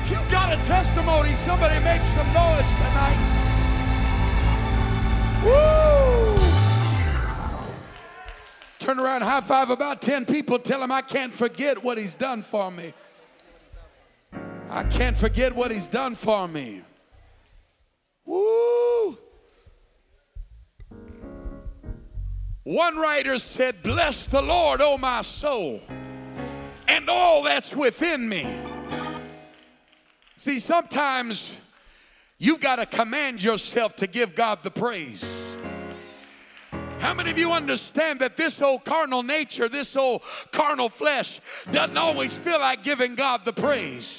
if you've got a testimony, somebody make some noise tonight. Woo! Turn around, high five about 10 people, tell them I can't forget what he's done for me. I can't forget what he's done for me. Woo! One writer said, Bless the Lord, O my soul, and all that's within me. See, sometimes you've got to command yourself to give God the praise. How many of you understand that this old carnal nature, this old carnal flesh, doesn't always feel like giving God the praise?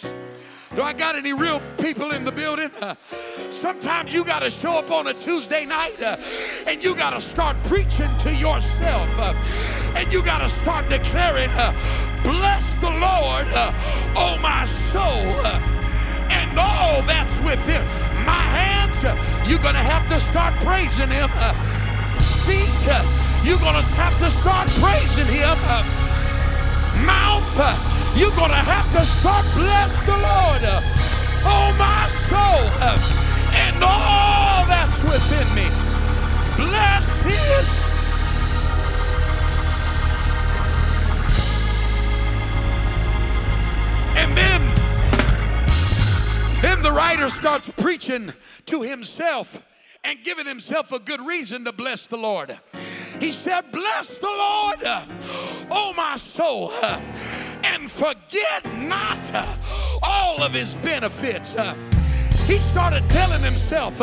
Do I got any real people in the building? Uh, sometimes you got to show up on a Tuesday night uh, and you got to start preaching to yourself uh, and you got to start declaring, uh, Bless the Lord, oh my soul, uh, and all that's within my hands. you're going to have to start praising Him. Uh, feet, uh, you're going to have to start praising Him. Uh, mouth, you're going to have to start bless the Lord. Oh, my soul, and all that's within me. Bless his. And then, then the writer starts preaching to himself and giving himself a good reason to bless the Lord. He said, Bless the Lord, oh my soul, and forget not all of his benefits. He started telling himself,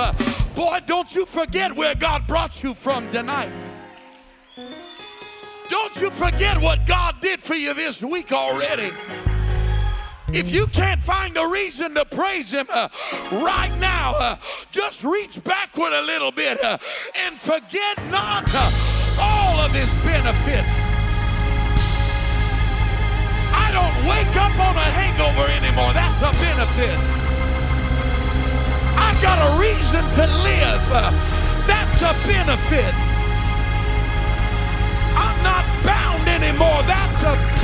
Boy, don't you forget where God brought you from tonight. Don't you forget what God did for you this week already. If you can't find a reason to praise Him uh, right now, uh, just reach backward a little bit uh, and forget not all of His benefits. I don't wake up on a hangover anymore. That's a benefit. I got a reason to live. That's a benefit. I'm not bound anymore. That's a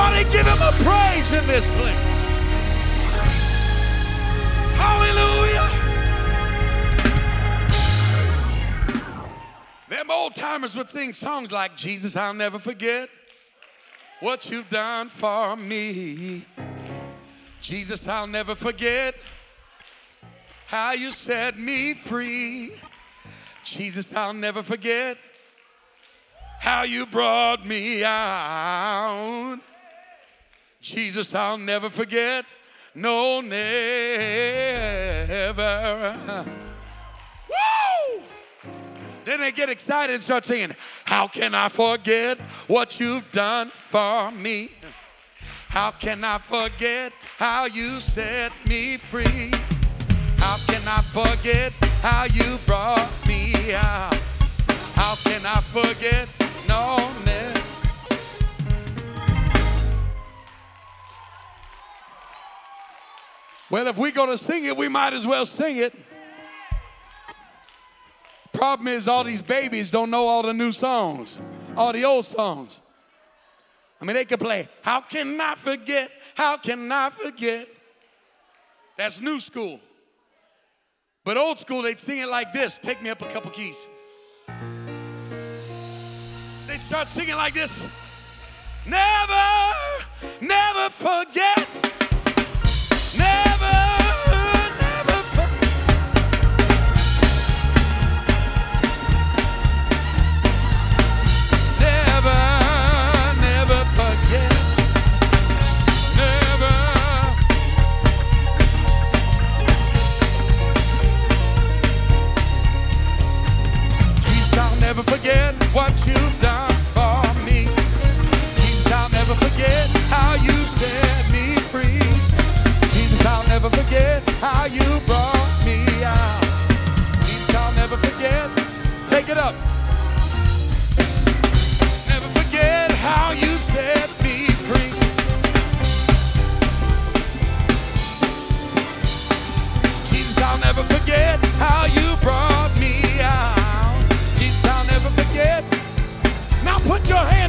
Somebody give him a praise in this place. Hallelujah. Them old timers would sing songs like Jesus, I'll never forget what you've done for me. Jesus, I'll never forget how you set me free. Jesus, I'll never forget how you brought me out. Jesus, I'll never forget. No, never. Woo! Then they get excited and start singing, How can I forget what you've done for me? How can I forget how you set me free? How can I forget how you brought me out? How can I forget? No, never. Well, if we're going to sing it, we might as well sing it. Problem is, all these babies don't know all the new songs, all the old songs. I mean, they can play, How Can I Forget? How Can I Forget? That's new school. But old school, they'd sing it like this Take me up a couple keys. They'd start singing like this Never, never forget. Never what you've done for me. Jesus, I'll never forget how you set me free. Jesus, I'll never forget how you brought me out. Jesus, I'll never forget. Take it up. Never forget how you set me free. Jesus, I'll never forget how you your hands.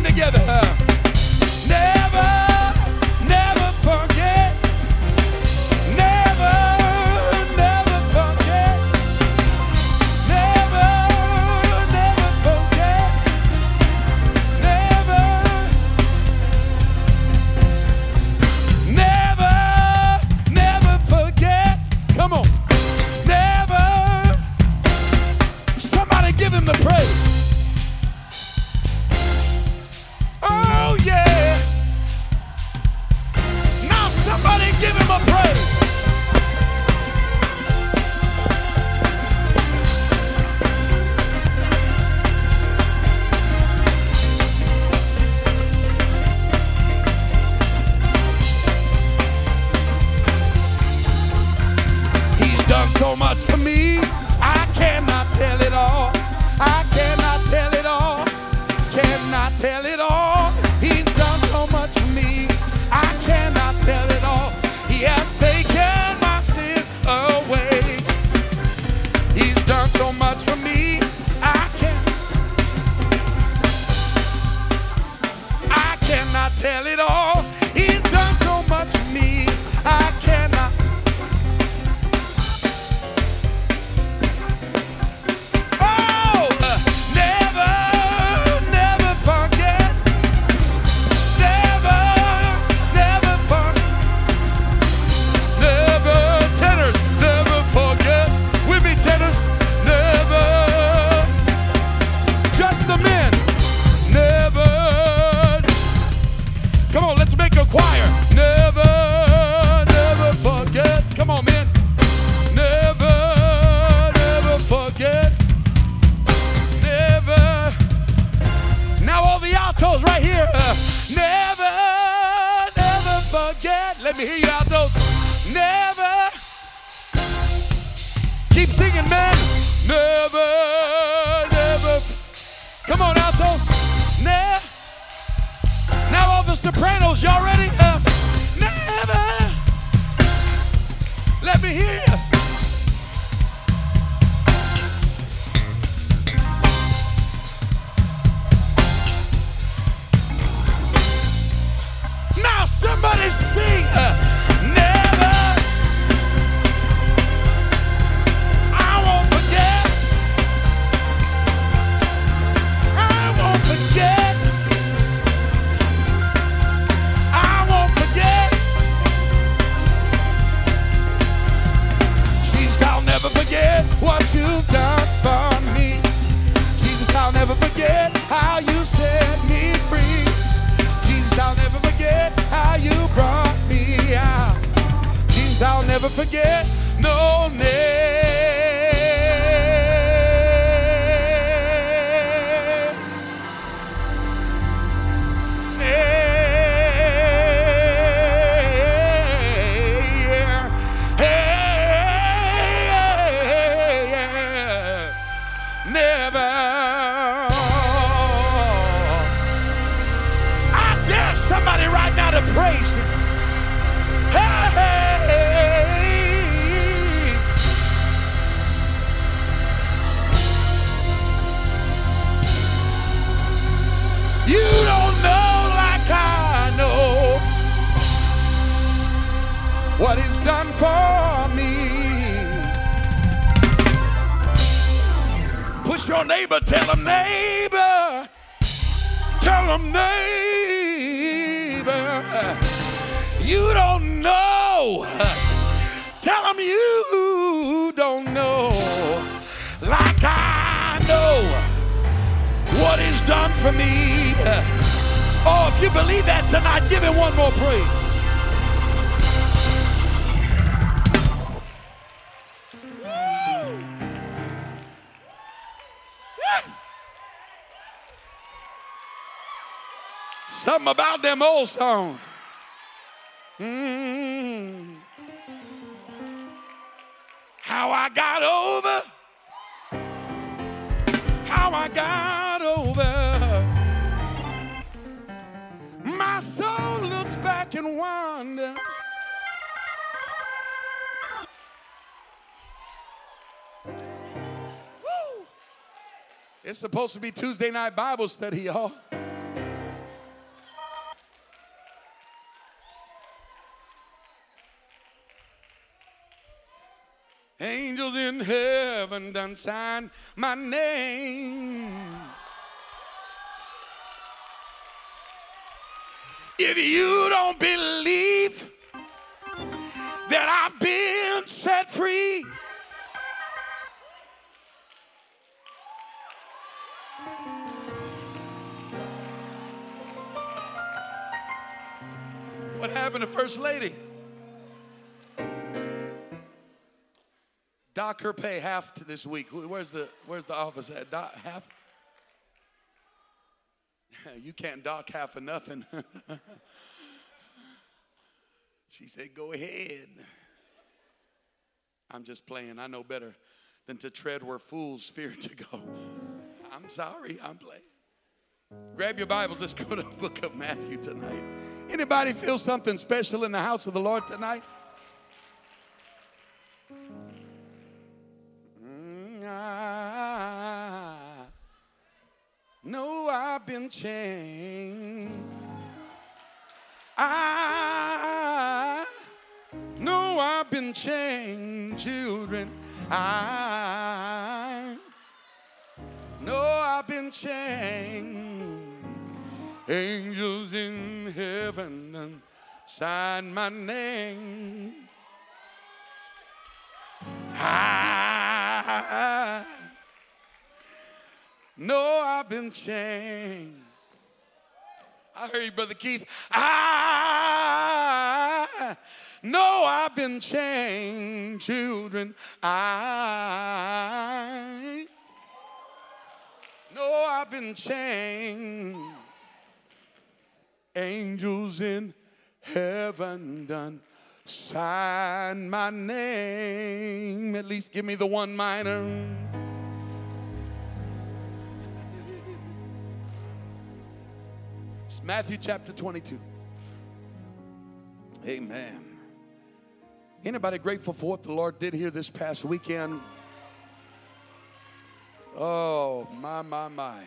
praise. Hey! You don't know like I know what he's done for me. Push your neighbor, tell him neighbor, tell him neighbor. some you don't know, like I know what He's done for me. Oh, if you believe that tonight, give it one more praise. Something about them old songs. Mm. how I got over, how I got over. My soul looks back and wonders. It's supposed to be Tuesday night Bible study, y'all. Angels in heaven done sign my name. If you don't believe that I've been set free, what happened to First Lady? Dock her pay half to this week. Where's the Where's the office at? Dock half. You can't dock half of nothing. she said, "Go ahead." I'm just playing. I know better than to tread where fools fear to go. I'm sorry. I'm playing. Grab your Bibles. Let's go to the book of Matthew tonight. Anybody feel something special in the house of the Lord tonight? I know I've been changed. I know I've been changed, children. I know I've been changed. Angels in heaven sign my name. I know I've been changed. I heard you, Brother Keith. I know I've been changed, children. I know I've been changed. Angels in heaven done sign my name. At least give me the one minor. It's Matthew chapter 22. Amen. Anybody grateful for what the Lord did here this past weekend? Oh, my, my, my.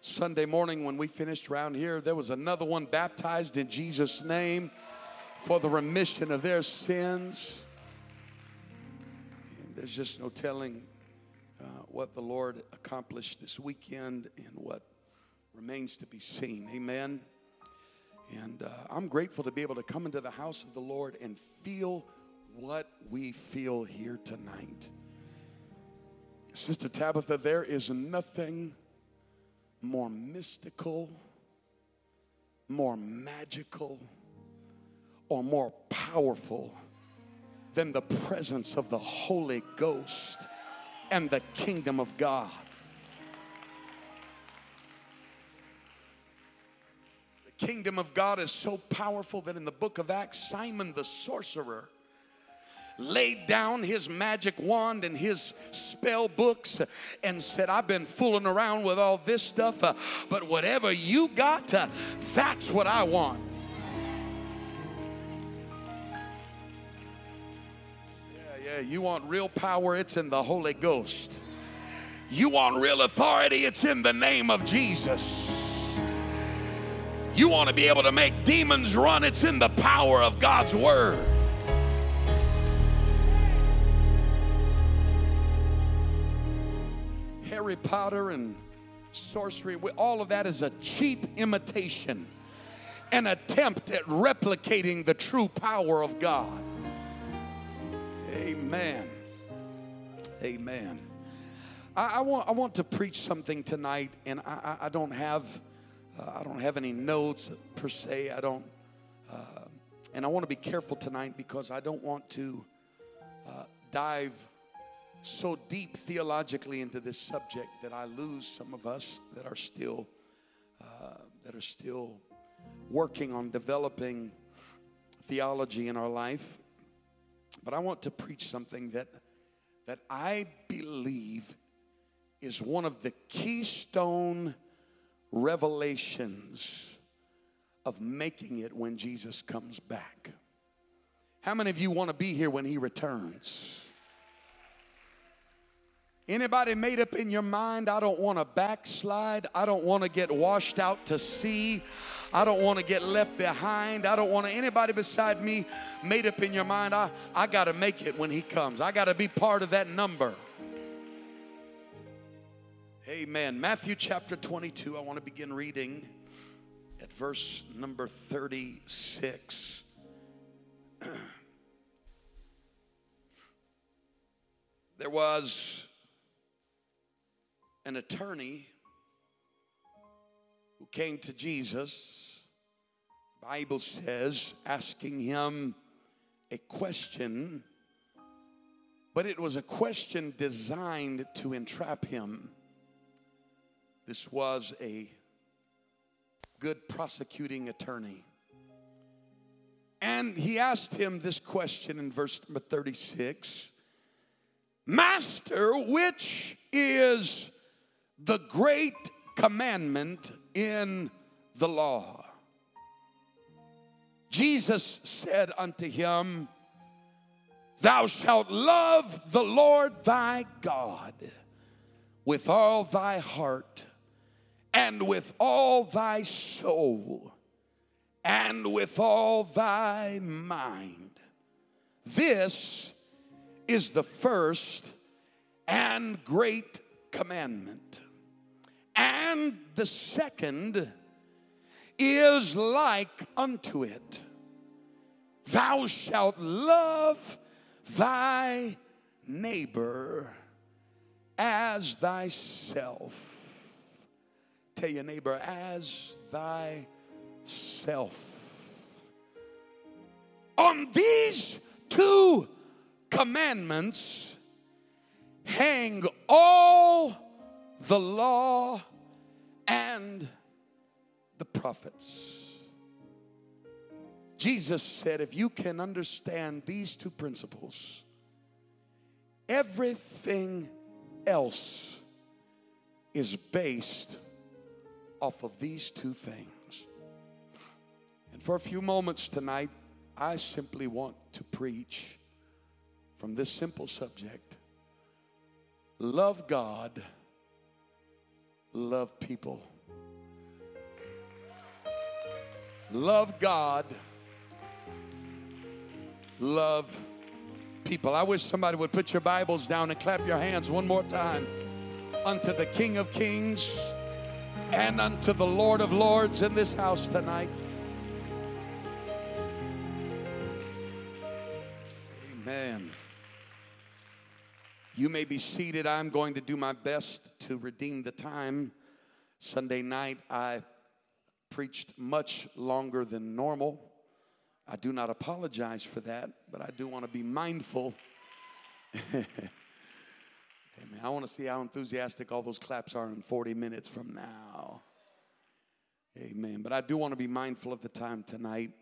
Sunday morning when we finished around here, there was another one baptized in Jesus' name for the remission of their sins. And there's just no telling uh, what the Lord accomplished this weekend and what remains to be seen. Amen. And uh, I'm grateful to be able to come into the house of the Lord and feel what we feel here tonight. Sister Tabitha, there is nothing more mystical, more magical, or more powerful than the presence of the Holy Ghost and the kingdom of God. The kingdom of God is so powerful that in the book of Acts, Simon the sorcerer laid down his magic wand and his spell books and said, I've been fooling around with all this stuff, uh, but whatever you got, uh, that's what I want. Yeah, you want real power, it's in the Holy Ghost. You want real authority, it's in the name of Jesus. You want to be able to make demons run, it's in the power of God's word. Harry Potter and sorcery, all of that is a cheap imitation, an attempt at replicating the true power of God. Amen. Amen. I, I want, I want to preach something tonight, and I, I don't have uh, I don't have any notes per se. I don't, uh, and I want to be careful tonight because I don't want to uh, dive so deep theologically into this subject that I lose some of us that are still uh, that are still working on developing theology in our life. But I want to preach something that that I believe is one of the keystone revelations of making it when Jesus comes back. How many of you want to be here when he returns? Anybody made up in your mind, I don't want to backslide. I don't want to get washed out to sea. I don't want to get left behind. I don't want anybody beside me made up in your mind, I, I got to make it when he comes. I got to be part of that number. Amen. Matthew chapter 22, I want to begin reading at verse number 36. there was an attorney who came to Jesus, Bible says, asking him a question, but it was a question designed to entrap him. This was a good prosecuting attorney. And he asked him this question in verse number 36 Master, which is the great commandment in the law? Jesus said unto him, Thou shalt love the Lord thy God with all thy heart and with all thy soul and with all thy mind. This is the first and great commandment. And the second is like unto it Thou shalt love thy neighbor as thyself. Tell your neighbor, as thyself. On these two commandments hang all the law and the prophets. Jesus said, if you can understand these two principles, everything else is based off of these two things. And for a few moments tonight, I simply want to preach from this simple subject love God, love people. Love God, love people. I wish somebody would put your Bibles down and clap your hands one more time unto the King of Kings and unto the Lord of Lords in this house tonight. Amen. You may be seated. I'm going to do my best to redeem the time. Sunday night, I preached much longer than normal. I do not apologize for that, but I do want to be mindful. Amen. I want to see how enthusiastic all those claps are in 40 minutes from now. Amen. But I do want to be mindful of the time tonight.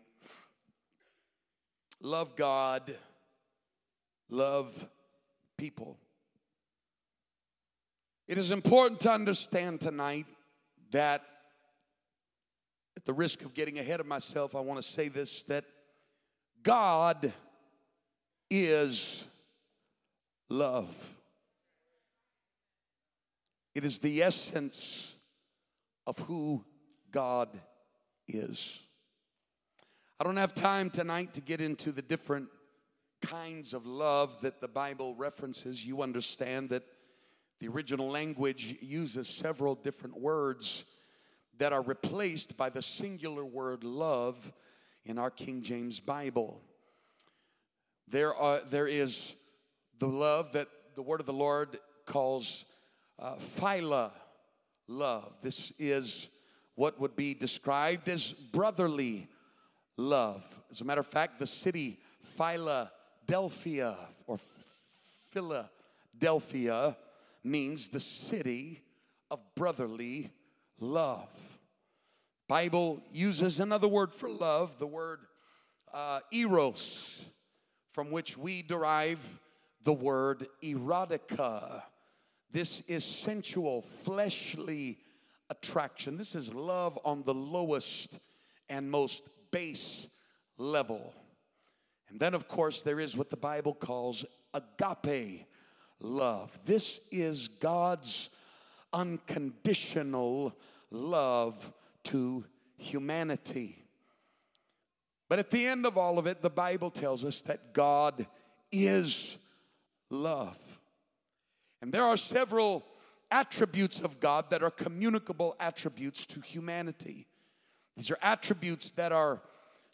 Love God, love people. It is important to understand tonight that, at the risk of getting ahead of myself, I want to say this that God is love. It is the essence of who God is. I don't have time tonight to get into the different kinds of love that the Bible references. You understand that the original language uses several different words that are replaced by the singular word love in our King James Bible. There, are, there is the love that the word of the Lord calls uh, philia love. This is what would be described as brotherly love. As a matter of fact, the city Philadelphia or Philadelphia means the city of brotherly love. Bible uses another word for love, the word uh, eros, from which we derive the word erotica. This is sensual, fleshly attraction. This is love on the lowest and most base level. And then, of course, there is what the Bible calls agape love. This is God's unconditional love to humanity. But at the end of all of it, the Bible tells us that God is love. And there are several attributes of God that are communicable attributes to humanity. These are attributes that are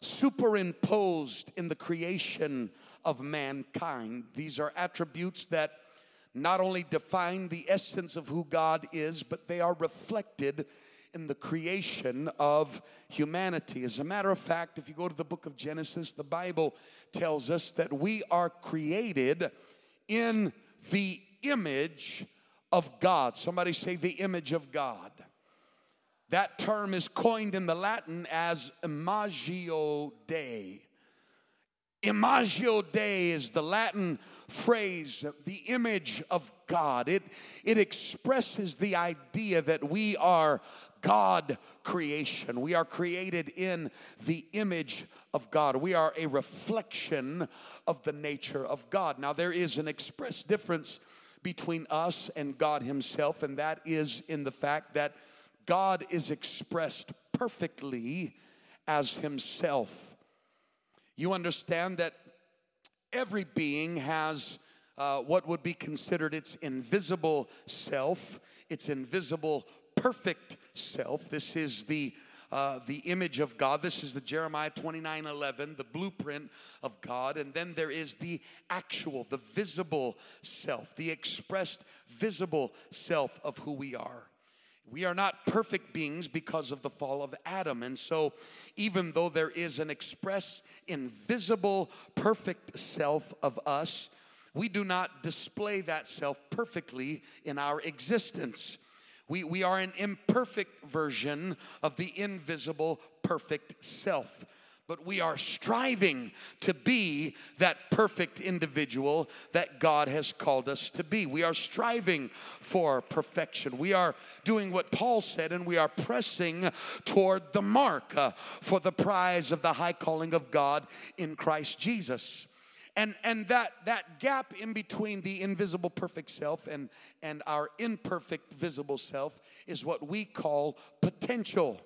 superimposed in the creation of mankind. These are attributes that not only define the essence of who God is, but they are reflected in the creation of humanity. As a matter of fact, if you go to the book of Genesis, the Bible tells us that we are created in the image of God. Somebody say the image of God. That term is coined in the Latin as imago Dei. Imago Dei is the Latin phrase, the image of God. It, it expresses the idea that we are God creation. We are created in the image of God. We are a reflection of the nature of God. Now, there is an express difference between us and God Himself, and that is in the fact that God is expressed perfectly as Himself. You understand that every being has uh, what would be considered its invisible self, its invisible perfect self. This is the uh, the image of God. This is the Jeremiah 29 11, the blueprint of God. And then there is the actual, the visible self, the expressed visible self of who we are. We are not perfect beings because of the fall of Adam. And so, even though there is an express, invisible, perfect self of us, we do not display that self perfectly in our existence. We, we are an imperfect version of the invisible, perfect self. But we are striving to be that perfect individual that God has called us to be. We are striving for perfection. We are doing what Paul said, and we are pressing toward the mark uh, for the prize of the high calling of God in Christ Jesus and and that that gap in between the invisible perfect self and and our imperfect visible self is what we call potential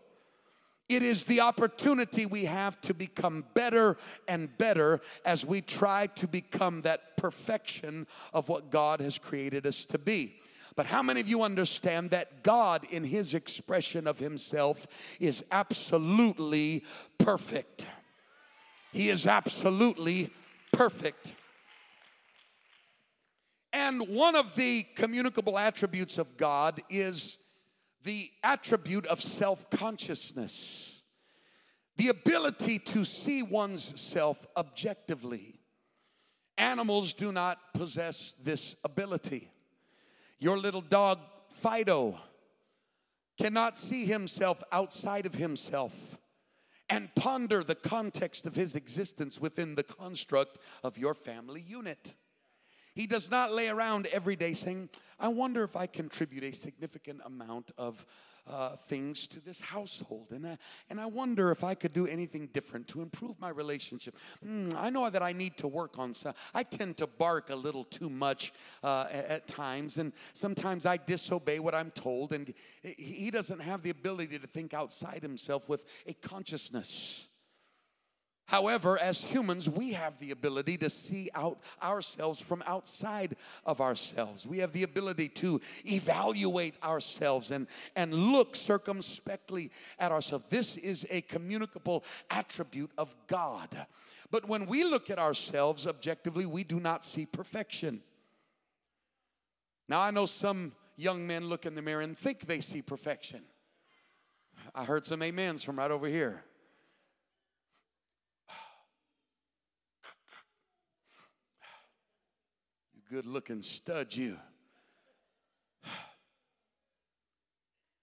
it is the opportunity we have to become better and better as we try to become that perfection of what God has created us to be. But how many of you understand that God, in His expression of Himself, is absolutely perfect? He is absolutely perfect. And one of the communicable attributes of God is the attribute of self consciousness, the ability to see one's self objectively. Animals do not possess this ability. Your little dog, Fido, cannot see himself outside of himself and ponder the context of his existence within the construct of your family unit. He does not lay around every day saying, I wonder if I contribute a significant amount of uh, things to this household. And I, and I wonder if I could do anything different to improve my relationship. Mm, I know that I need to work on some. I tend to bark a little too much uh, at, at times, and sometimes I disobey what I'm told. And he doesn't have the ability to think outside himself with a consciousness. However, as humans, we have the ability to see out ourselves from outside of ourselves. We have the ability to evaluate ourselves and, and look circumspectly at ourselves. This is a communicable attribute of God. But when we look at ourselves objectively, we do not see perfection. Now, I know some young men look in the mirror and think they see perfection. I heard some amens from right over here. Good looking stud, you.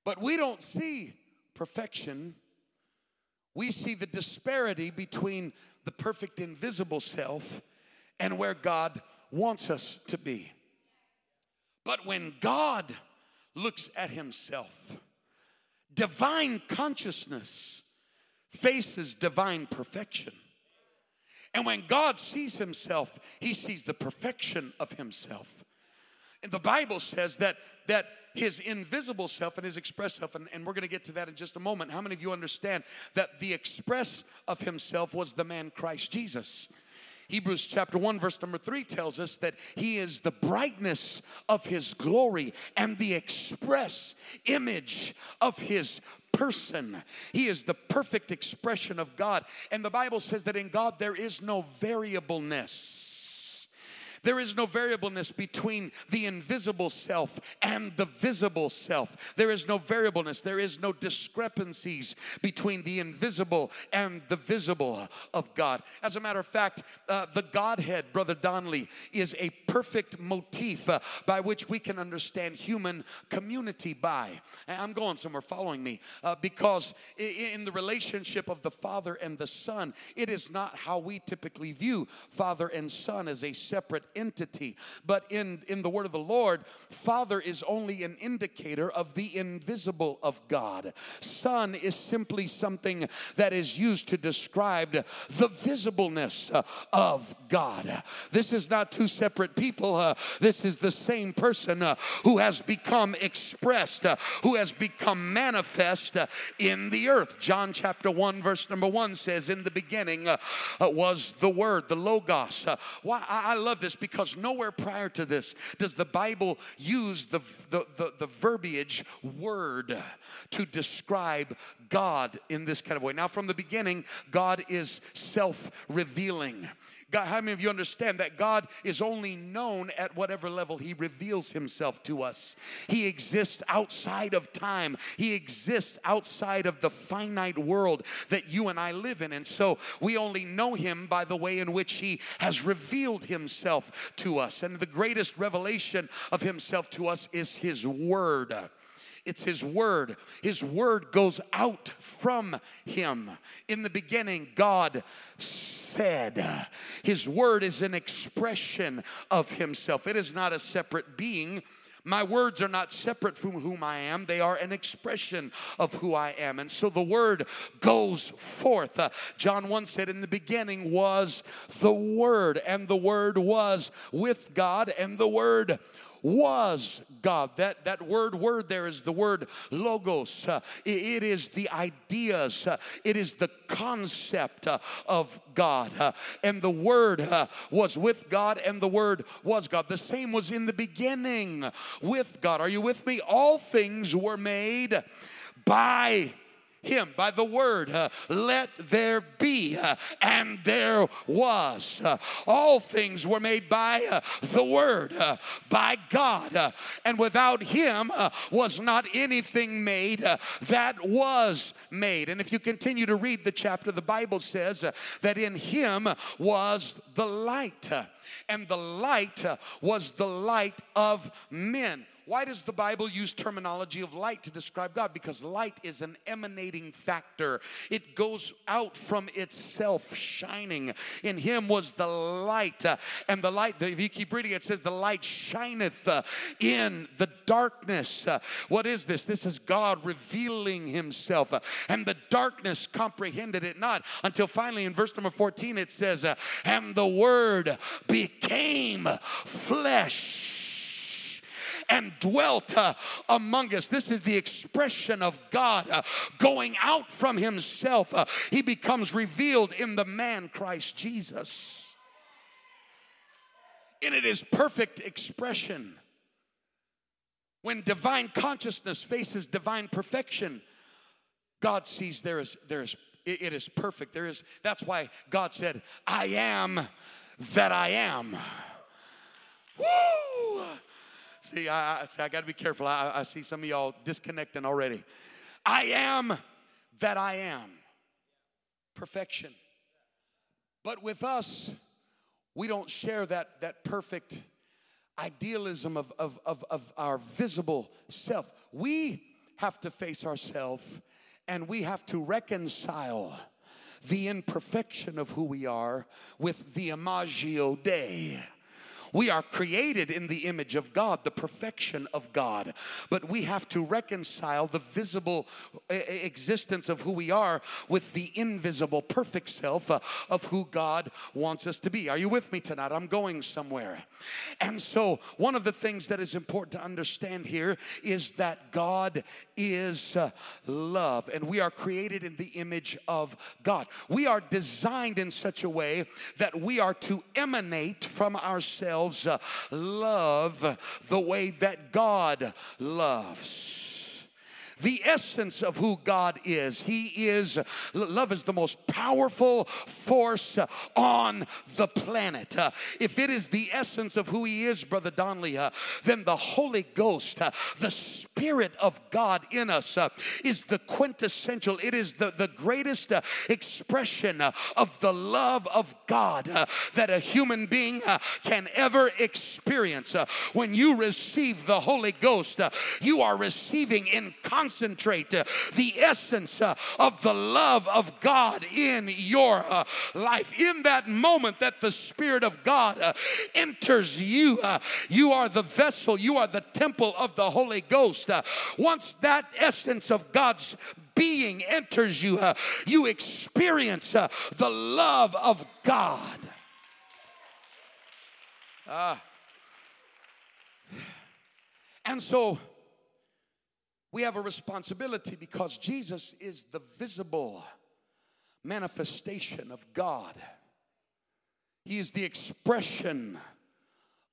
But we don't see perfection. We see the disparity between the perfect invisible self and where God wants us to be. But when God looks at himself, divine consciousness faces divine perfection. And when God sees himself, he sees the perfection of himself. And the Bible says that that his invisible self and his express self, and, and we're to get to that in just a moment. How many of you understand that the express of himself was the man Christ Jesus? Hebrews chapter 1, verse number 3 tells us that he is the brightness of his glory and the express image of his person. He is the perfect expression of God. And the Bible says that in God there is no variableness. There is no variableness between the invisible self and the visible self. There is no variableness. There is no discrepancies between the invisible and the visible of God. As a matter of fact, uh, the Godhead, Brother Donnelly, is a perfect motif uh, by which we can understand human community by. I'm going somewhere following me uh, because in the relationship of the Father and the Son, it is not how we typically view Father and Son as a separate entity. But in, in the word of the Lord, Father is only an indicator of the invisible of God. Son is simply something that is used to describe the visibleness uh, of God. This is not two separate people. Uh, this is the same person uh, who has become expressed, uh, who has become manifest uh, in the earth. John chapter 1, verse number 1 says, In the beginning uh, was the Word, the Logos. why I love this because nowhere prior to this does the Bible use the, the, the, the verbiage word to describe God in this kind of way. Now, from the beginning, God is self revealing. God, how many of you understand that God is only known at whatever level He reveals Himself to us? He exists outside of time, He exists outside of the finite world that you and I live in. And so we only know Him by the way in which He has revealed Himself to us. And the greatest revelation of Himself to us is His Word. It's His Word. His Word goes out from Him. In the beginning, God said. His word is an expression of himself, it is not a separate being. My words are not separate from whom I am. They are an expression of who I am. And so the word goes forth. Uh, John 1 said, In the beginning was the word, and the word was with God, and the word was God. That, that word, word there is the word logos. Uh, it, it is the ideas, uh, it is the concept uh, of God. Uh, and the word uh, was with God, and the word was God. The same was in the beginning with God. Are you with me? All things were made by him by the word, uh, let there be, uh, and there was. Uh, all things were made by uh, the word, uh, by God, uh, and without him was not anything made that was made. And if you continue to read the chapter, the Bible says that in him was the light, and the light was the light of men. Why does the Bible use terminology of light to describe God? Because light is an emanating factor. It goes out from itself shining. In him was the light. Uh, and the light, if you keep reading, it says, The light shineth uh, in the darkness. Uh, what is this? This is God revealing himself. And the darkness comprehended it not until finally in verse number 14 it says, And the word became flesh and dwelt uh, among us. This is the expression of God uh, going out from himself. Uh, he becomes revealed in the man Christ Jesus. And it is perfect expression. When divine consciousness faces divine perfection, God sees there is there is it, is perfect. There is that's why God said, I am that I am. Woo! See, I, I, see, I got to be careful. I, I see some of y'all disconnecting already. I am that I am. Perfection. But with us, we don't share that, that perfect idealism of, of, of, of our visible self. We have to face ourselves and we have to reconcile the imperfection of who we are with the imago Dei. We are created in the image of God, the perfection of God. But we have to reconcile the visible existence of who we are with the invisible, perfect self uh, of who God wants us to be. Are you with me tonight? I'm going somewhere. And so, one of the things that is important to understand here is that God is uh, love, and we are created in the image of God. We are designed in such a way that we are to emanate from ourselves ourselves uh, love the way that God loves. The essence of who God is. He is, love is the most powerful force on the planet. Uh, if it is the essence of who He is, Brother Donley, uh, then the Holy Ghost, uh, the Spirit of God in us, uh, is the quintessential, it is the, the greatest uh, expression uh, of the love of God that a human being can ever experience. when you receive the Holy Ghost, you are receiving in concentrate uh, the essence uh, of the love of God in your uh, life. In that moment that the Spirit of God enters you, you are the vessel, you are the temple of the Holy Ghost. once that essence of God's being enters you, you experience the love of God. Uh, and so we have a responsibility because Jesus is the visible manifestation of God. He is the expression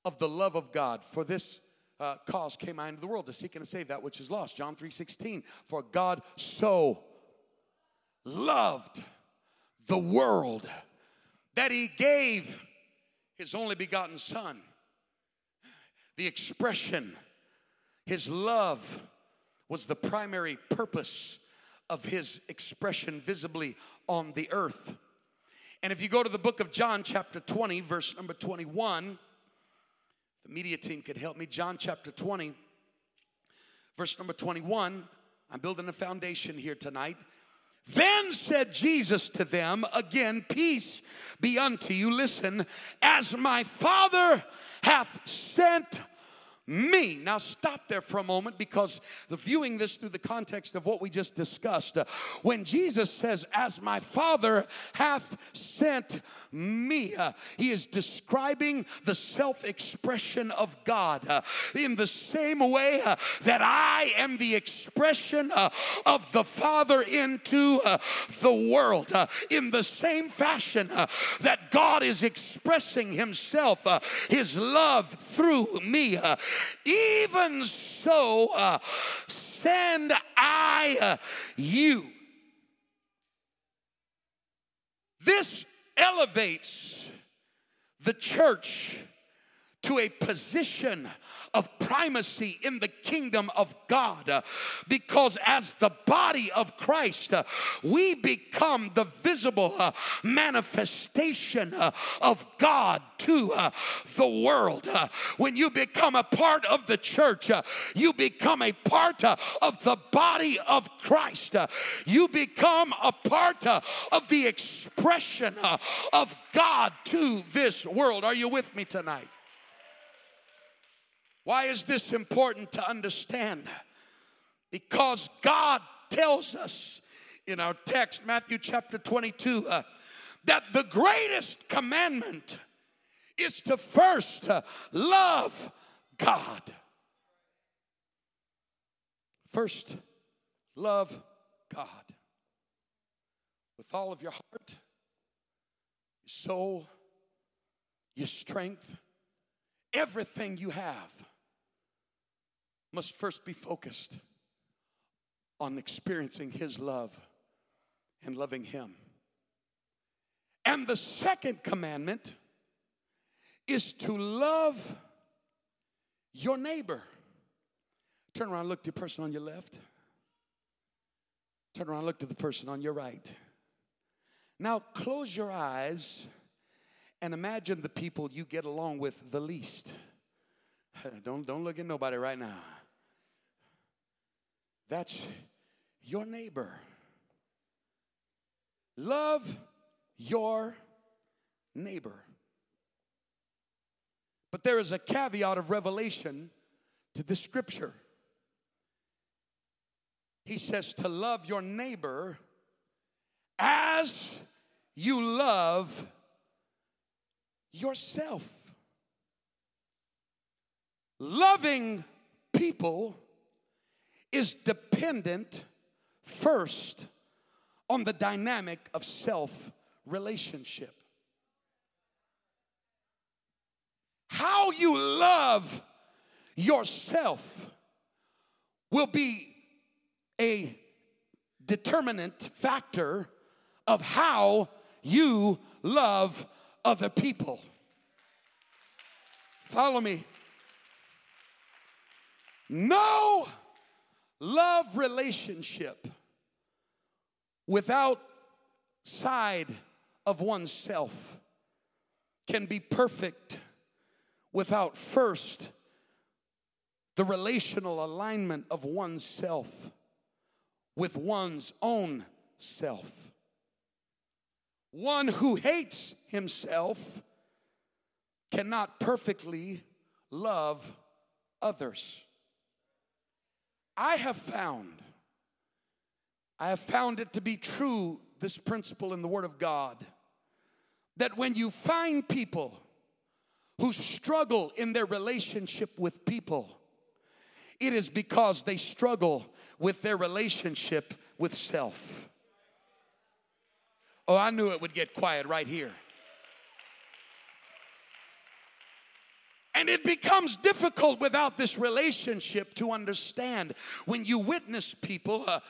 of the love of God. For this uh, cause came I into the world to seek and to save that which is lost. John 3:16. For God so loved the world that he gave his only begotten son. The expression, his love was the primary purpose of his expression visibly on the earth. And if you go to the book of John, chapter 20, verse number 21, the media team could help me. John chapter 20, verse number 21. I'm building a foundation here tonight. Then said Jesus to them, again, peace be unto you. Listen, as my Father hath sent me. Now, stop there for a moment because the viewing this through the context of what we just discussed. Uh, when Jesus says, As my Father hath sent me, uh, he is describing the self expression of God uh, in the same way uh, that I am the expression uh, of the Father into uh, the world. in the same fashion that God is expressing himself, his love through me even so uh, send I uh, you. This elevates the church to a position of primacy in the kingdom of God. Because as the body of Christ, we become the visible manifestation of God to the world. When you become a part of the church, you become a part of the body of Christ. You become a part of the expression of God to this world. Are you with me tonight? Why is this important to understand? Because God tells us in our text, Matthew chapter 22, uh, that the greatest commandment is to first uh, love God. First, love God with all of your heart, your soul, your strength, everything you have must first be focused on experiencing His love and loving Him. And the second commandment is to love your neighbor. Turn around, look to the person on your left. Turn around, look to the person on your right. Now close your eyes and imagine the people you get along with the least. Don't, don't look at nobody right now. That's your neighbor. Love your neighbor. But there is a caveat of revelation to this scripture. He says to love your neighbor as you love yourself. Loving people is dependent first on the dynamic of self relationship. How you love yourself will be a determinant factor of how you love other people. Follow me. No love relationship without side of oneself can be perfect without first the relational alignment of oneself with one's own self. One who hates himself cannot perfectly love others. I have found, I have found it to be true, this principle in the Word of God, that when you find people who struggle in their relationship with people, it is because they struggle with their relationship with self. Oh, I knew it would get quiet right here. And it becomes difficult without this relationship to understand. When you witness people uh,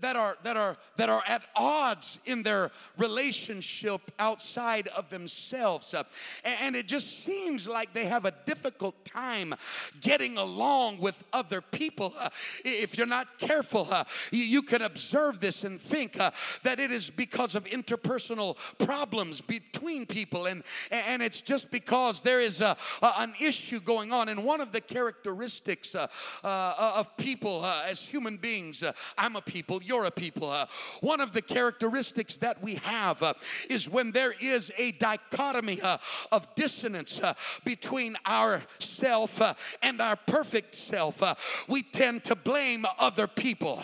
that are that are that are at odds in their relationship outside of themselves. Uh, and it just seems like they have a difficult time getting along with other people. Uh, if you're not careful uh, you, can observe this and think that it is because of interpersonal problems between people. And and it's just because there is a, an issue going on. And one of the characteristics of people as human beings I'm a people people, you're a people. Uh, one of the characteristics that we have uh, is when there is a dichotomy uh, of dissonance uh, between our self uh, and our perfect self, uh, we tend to blame other people.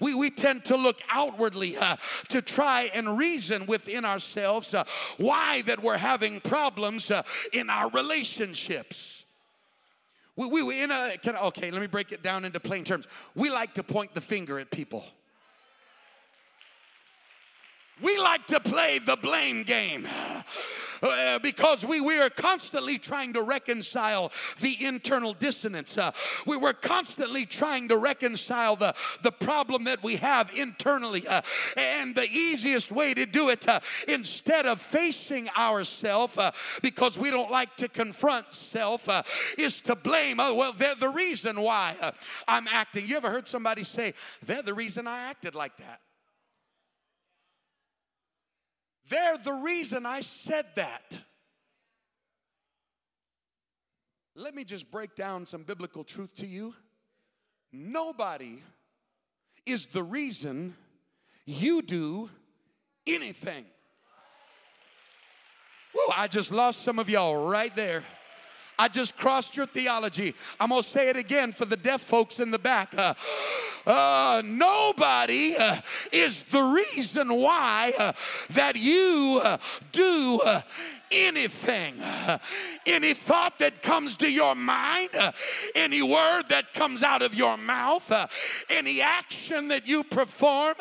We, we tend to look outwardly to try and reason within ourselves why that we're having problems in our relationships. We, we, in a, can, okay, let me break it down into plain terms. We like to point the finger at people. We like to play the blame game. Uh, because we, we are constantly trying to reconcile the internal dissonance. Uh, we were constantly trying to reconcile the, the problem that we have internally. Uh, and the easiest way to do it, uh, instead of facing ourselves, uh, because we don't like to confront self, uh, is to blame. Oh, well, they're the reason why I'm acting. You ever heard somebody say, they're the reason I acted like that? They're the reason I said that. Let me just break down some biblical truth to you. Nobody is the reason you do anything. Whoa, I just lost some of y'all right there. I just crossed your theology. I'm going to say it again for the deaf folks in the back. Uh, uh, nobody uh, is the reason why uh, that you uh, do uh, anything, any thought that comes to your mind, any word that comes out of your mouth, any action that you perform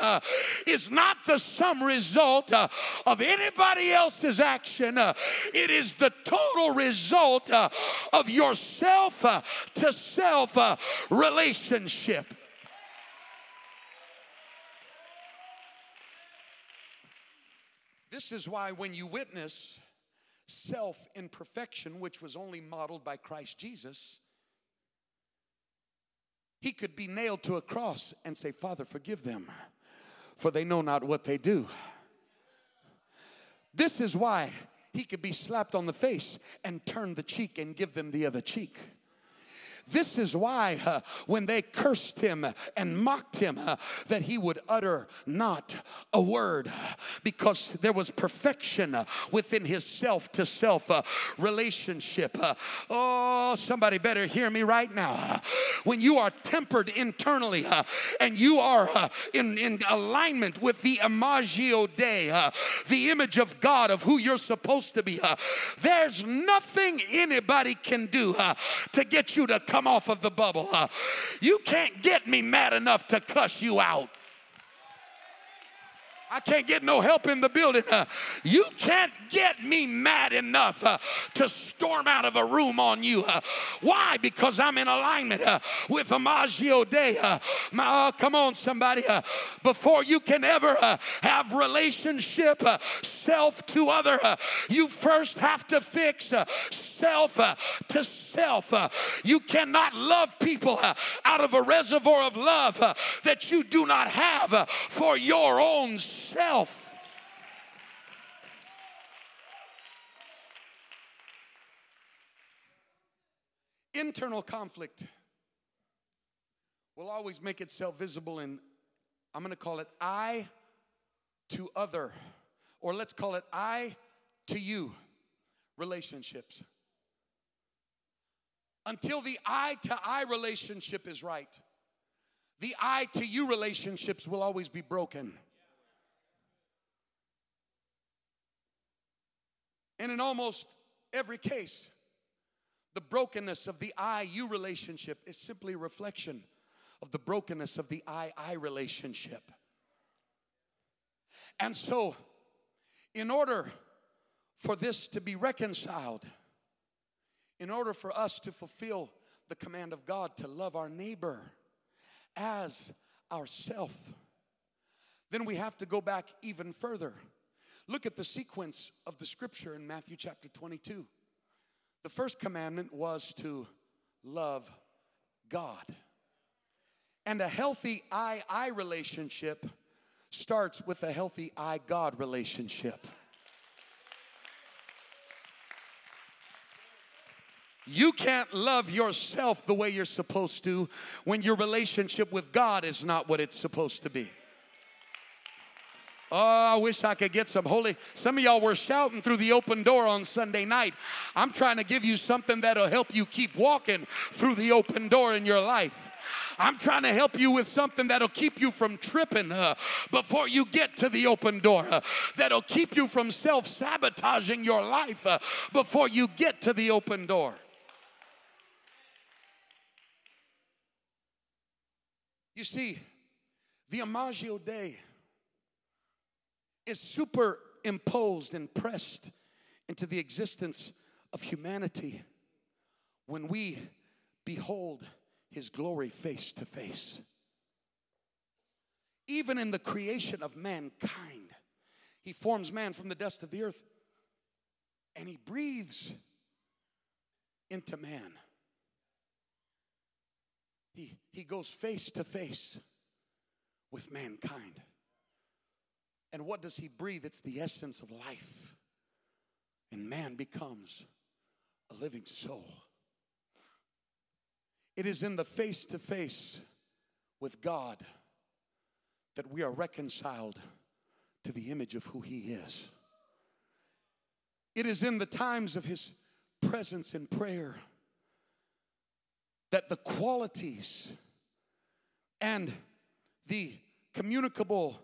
is not the sum result of anybody else's action. It is the total result of your self to self relationship. This is why when you witness self imperfection, which was only modeled by Christ Jesus, he could be nailed to a cross and say, Father, forgive them, for they know not what they do. This is why he could be slapped on the face and turn the cheek and give them the other cheek. This is why uh, when they cursed him and mocked him, uh, that he would utter not a word because there was perfection uh, within his self to self uh, relationship. Uh, oh, somebody better hear me right now. When you are tempered internally and you are in, in alignment with the imago Dei, the image of God of who you're supposed to be, there's nothing anybody can do to get you to come come off of the bubble. Uh, you can't get me mad enough to cuss you out. I can't get no help in the building. Uh, you can't get me mad enough uh, to storm out of a room on you. Uh, why? Because I'm in alignment uh, with Imago Dei. Uh, my, uh, come on, somebody. before you can ever have relationship self to other, you first have to fix self to self. you cannot love people out of a reservoir of love that you do not have for your own self. Internal conflict will always make itself visible in, I'm going to call it I to other, or let's call it I to you relationships. Until the I to I relationship is right, the I to you relationships will always be broken. And in almost every case, the brokenness of the I you relationship is simply a reflection of the brokenness of the I I relationship. And so, in order for this to be reconciled, in order for us to fulfill the command of God to love our neighbor as ourself, then we have to go back even further Look at the sequence of the scripture in Matthew chapter 22. The first commandment was to love God. And a healthy I I relationship starts with a healthy I God relationship. You can't love yourself the way you're supposed to when your relationship with God is not what it's supposed to be. Oh, I wish I could get some holy. Some of y'all were shouting through the open door on Sunday night. I'm trying to give you something that'll help you keep walking through the open door in your life. I'm trying to help you with something that'll keep you from tripping uh, before you get to the open door, uh, that'll keep you from self sabotaging your life uh, before you get to the open door. You see, the Imago Dei is superimposed and pressed into the existence of humanity when we behold his glory face to face. Even in the creation of mankind, he forms man from the dust of the earth and he breathes into man. He, he goes face to face with mankind. And what does he breathe? It's the essence of life. And man becomes a living soul. It is in the face to face with God that we are reconciled to the image of who he is. It is in the times of his presence in prayer that the qualities and the communicable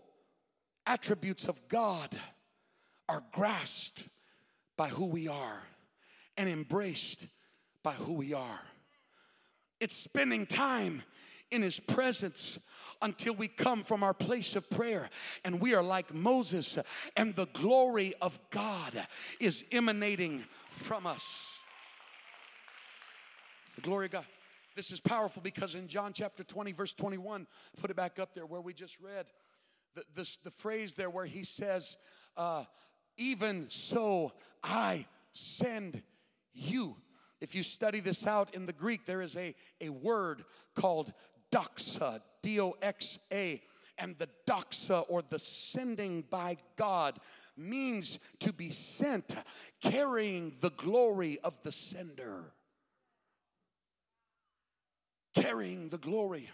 attributes of God are grasped by who we are and embraced by who we are. It's spending time in His presence until we come from our place of prayer and we are like Moses and the glory of God is emanating from us. The glory of God. This is powerful because in John chapter 20, verse 21, put it back up there where we just read the, the, the phrase there where he says, uh, Even so I send you. If you study this out in the Greek, there is a, a word called doxa, D O X A. And the doxa, or the sending by God, means to be sent, carrying the glory of the sender. Carrying the glory.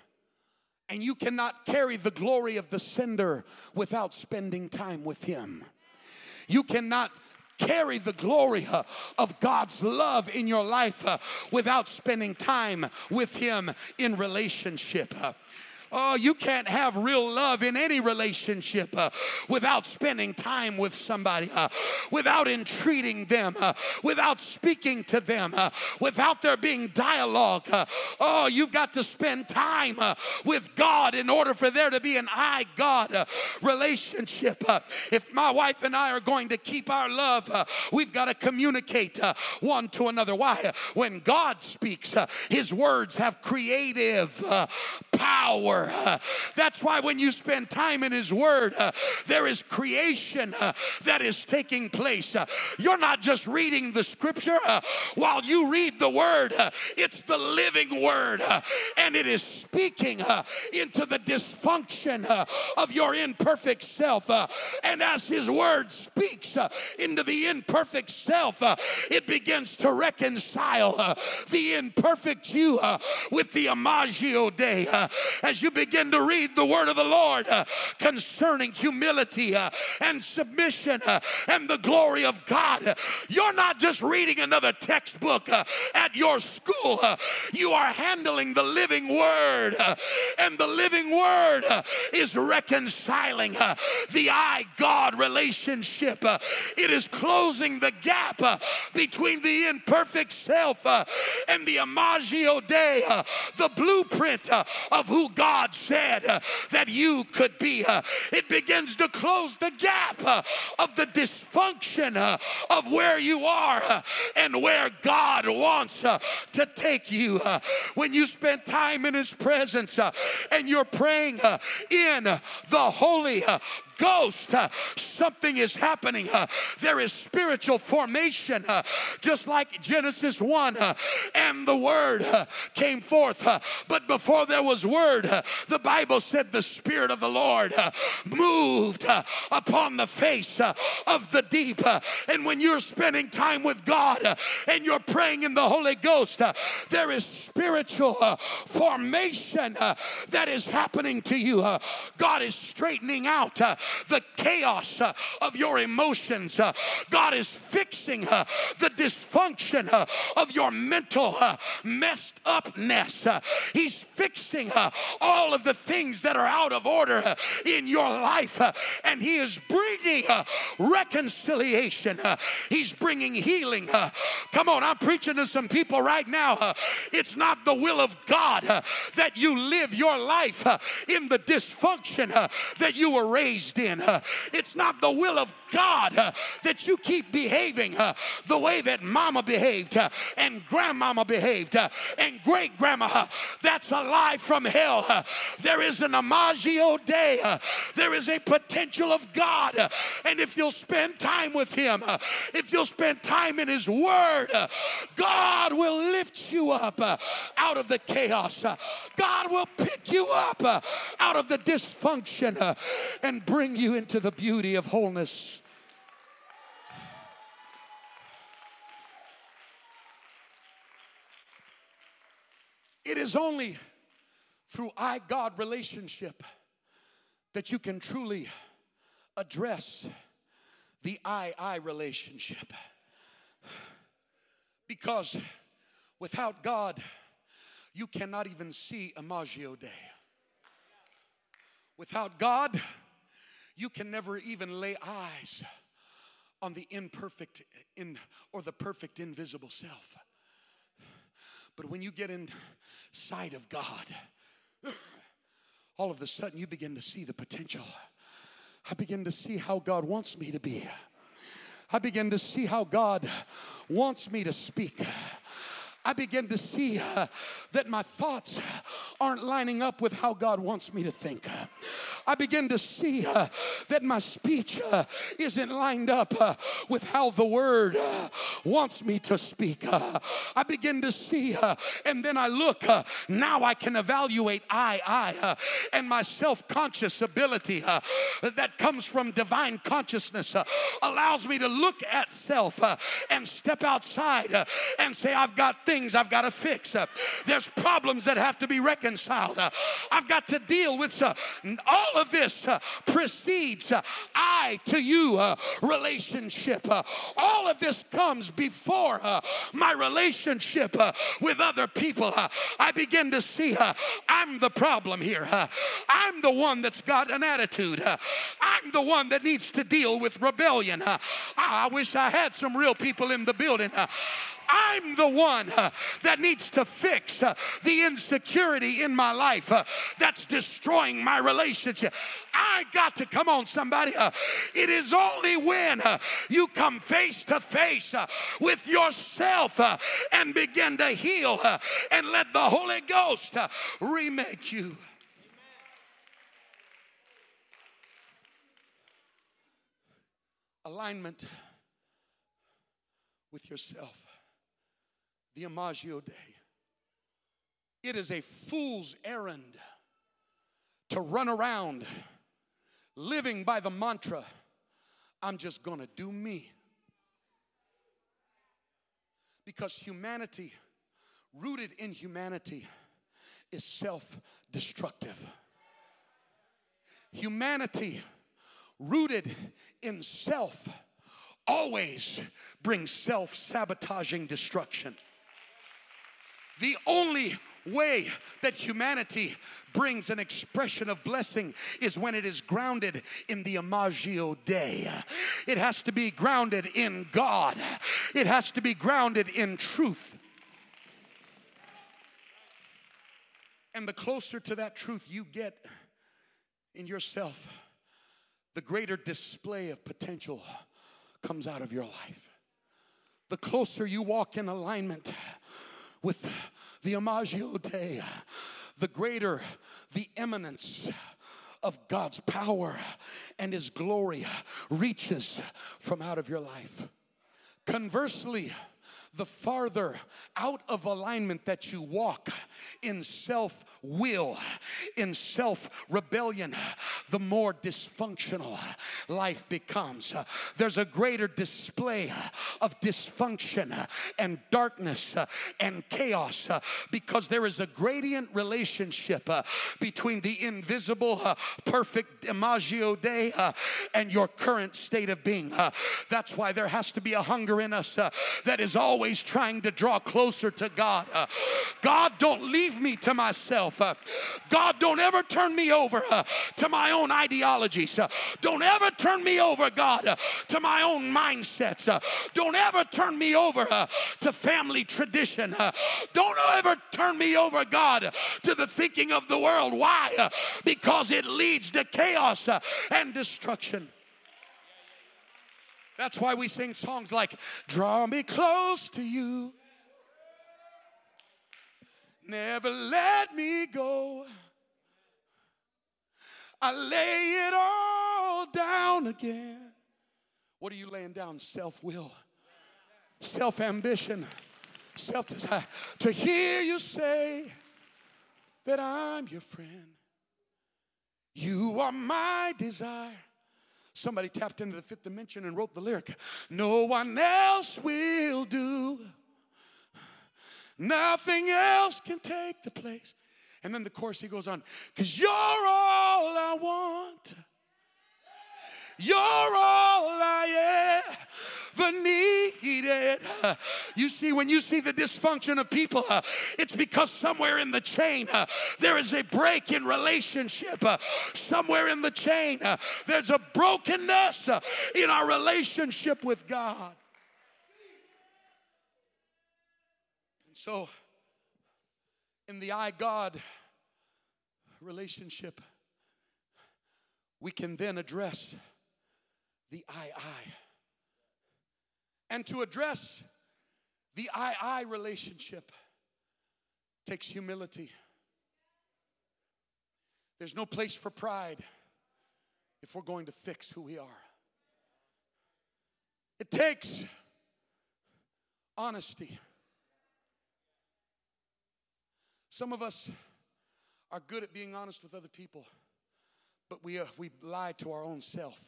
And you cannot carry the glory of the sender without spending time with him. You cannot carry the glory uh, of God's love in your life uh, without spending time with him in relationship. Oh, you can't have real love in any relationship uh, without spending time with somebody, uh, without entreating them, uh, without speaking to them, uh, without there being dialogue. Uh, oh, you've got to spend time uh, with God in order for there to be an I God relationship. if my wife and I are going to keep our love, we've got to communicate one to another. Why? When God speaks, his words have creative power. That's why when you spend time in His Word, uh, there is creation uh, that is taking place. Uh, you're not just reading the Scripture. Uh, while you read the Word, uh, it's the living Word, uh, and it is speaking into the dysfunction of your imperfect self. and as His Word speaks into the imperfect self, it begins to reconcile the imperfect you with the imago Dei. As you begin to read the Word of the Lord uh, concerning humility uh, and submission uh, and the glory of God. You're not just reading another textbook uh, at your school, uh, you are handling the living Word, uh, and the living Word is reconciling the I God relationship. it is closing the gap between the imperfect self and the imago Dei, the blueprint of who God said uh, that you could be. Uh, it begins to close the gap uh, of the dysfunction uh, of where you are uh, and where God wants uh, to take you. When you spend time in His presence and you're praying in the Holy Ghost, uh, something is happening. Uh, there is spiritual formation, uh, just like Genesis 1, uh, and the Word uh, came forth. Uh, but before there was Word, the Bible said the Spirit of the Lord moved upon the face of the deep. and when you're spending time with God and you're praying in the Holy Ghost, there is spiritual formation that is happening to you. God is straightening out the chaos uh, of your emotions. Uh, God is fixing uh, the dysfunction uh, of your mental uh, messed upness. Uh, he's fixing all of the things that are out of order in your life, and He is bringing reconciliation. He's bringing healing. Come on, I'm preaching to some people right now. It's not the will of God that you live your life in the dysfunction that you were raised in. It's not the will of God that you keep behaving the way that mama behaved and grandmama behaved and great grandma. That's a lie from hell. There is an imago Dei. There is a potential of God. And if you'll spend time with Him, if you'll spend time in His Word, God will lift you up out of the chaos. God will pick you up out of the dysfunction and bring you into the beauty of wholeness. It is only through I God relationship that you can truly address the I I relationship. Because without God, you cannot even see Imago Dei. Without God, you can never even lay eyes on the imperfect in or the perfect invisible self. But when you get inside of God, all of a sudden you begin to see the potential. I begin to see how God wants me to be. I begin to see how God wants me to speak. I begin to see uh, that my thoughts aren't lining up with how God wants me to think. I begin to see uh, that my speech uh, isn't lined up uh, with how the word uh, wants me to speak. Uh, I begin to see, and then I look, now I can evaluate I, I, and my self conscious ability that comes from divine consciousness allows me to look at self and step outside and say, I've got things things I've got to fix. Uh, there's problems that have to be reconciled. Uh, I've got to deal with uh, all of this uh, precedes uh, I to you uh, relationship. all of this comes before my relationship with other people. I begin to see I'm the problem here. I'm the one that's got an attitude. I'm the one that needs to deal with rebellion. I wish I had some real people in the building. I'm the one uh, that needs to fix uh, the insecurity in my life uh, that's destroying my relationship. I got to come on, somebody. It is only when you come face to face with yourself and begin to heal and let the Holy Ghost remake you. Alignment with yourself the Imago Dei. It is a fool's errand to run around living by the mantra, I'm just gonna do me. Because humanity, rooted in humanity, is self destructive. Humanity, rooted in self, always brings self sabotaging destruction. The only way that humanity brings an expression of blessing is when it is grounded in the Imago Dei. It has to be grounded in God, it has to be grounded in truth. And the closer to that truth you get in yourself, the greater display of potential comes out of your life. The closer you walk in alignment with the Imago Dei, the greater the eminence of God's power and His glory reaches from out of your life. Conversely, the farther out of alignment that you walk in self will, in self rebellion, the more dysfunctional life becomes. There's a greater display of dysfunction and darkness and chaos because there is a gradient relationship between the invisible, perfect imago Dei and your current state of being. That's why there has to be a hunger in us that is always trying to draw closer to God. God, don't leave me to myself. Uh, God, don't ever turn me over uh, to my own ideologies. Uh, don't ever turn me over, God, to my own mindsets. Don't ever turn me over to family tradition. Don't ever turn me over, God, to the thinking of the world. Why? Because it leads to chaos and destruction. That's why we sing songs like, Draw me close to you. Never let me go. I lay it all down again. What are you laying down? Self will, self ambition, self desire. To hear you say that I'm your friend, you are my desire. Somebody tapped into the fifth dimension and wrote the lyric No one else will do. Nothing else can take the place. And then the chorus he goes on, because you're all I want. You're all I ever needed. You see, when you see the dysfunction of people, it's because somewhere in the chain there is a break in relationship. Somewhere in the chain there's a brokenness in our relationship with God. So, in the I God relationship, we can then address the I I. And to address the I I relationship takes humility. There's no place for pride if we're going to fix who we are. It takes honesty. Some of us are good at being honest with other people, but we, uh, we lie to our own self.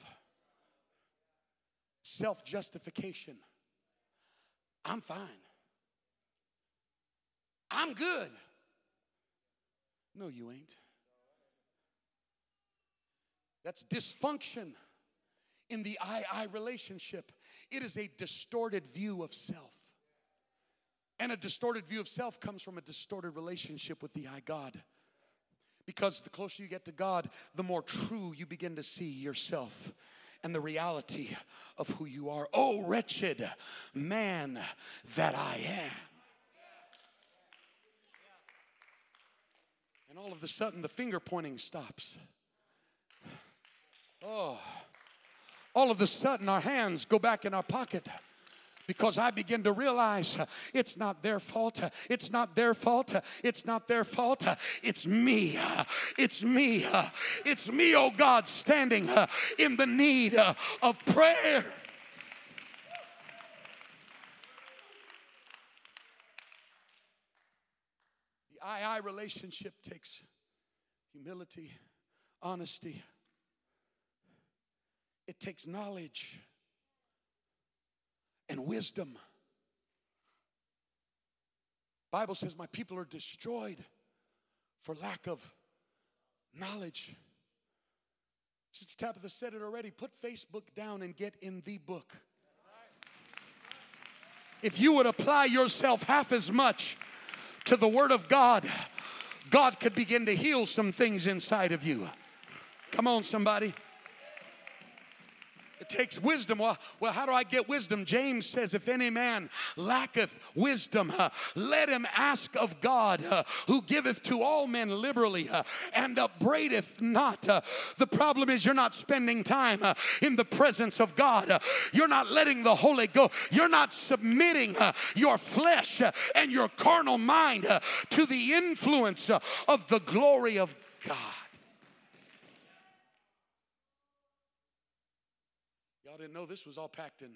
Self justification. I'm fine. I'm good. No, you ain't. That's dysfunction in the I I relationship. It is a distorted view of self. And a distorted view of self comes from a distorted relationship with the I God. Because the closer you get to God, the more true you begin to see yourself and the reality of who you are. Oh, wretched man that I am. And all of a sudden, the finger pointing stops. Oh, all of a sudden, our hands go back in our pocket because I begin to realize uh, it's not their fault. Uh, it's not their fault. Uh, it's not their fault. It's me. It's me. It's me, oh God, standing in the need of prayer. The I I relationship takes humility, honesty, it takes knowledge and wisdom. Bible says my people are destroyed for lack of knowledge. Sister Tabitha said it already. Put Facebook down and get in the book. If you would apply yourself half as much to the Word of God, God could begin to heal some things inside of you. Come on, somebody. Takes wisdom. Well, well, how do I get wisdom? James says, if any man lacketh wisdom, uh, let him ask of God, uh, who giveth to all men liberally uh, and upbraideth not. The problem is you're not spending time in the presence of God. You're not letting the Holy go. You're not submitting your flesh and your carnal mind to the influence of the glory of God. Didn't know this was all packed in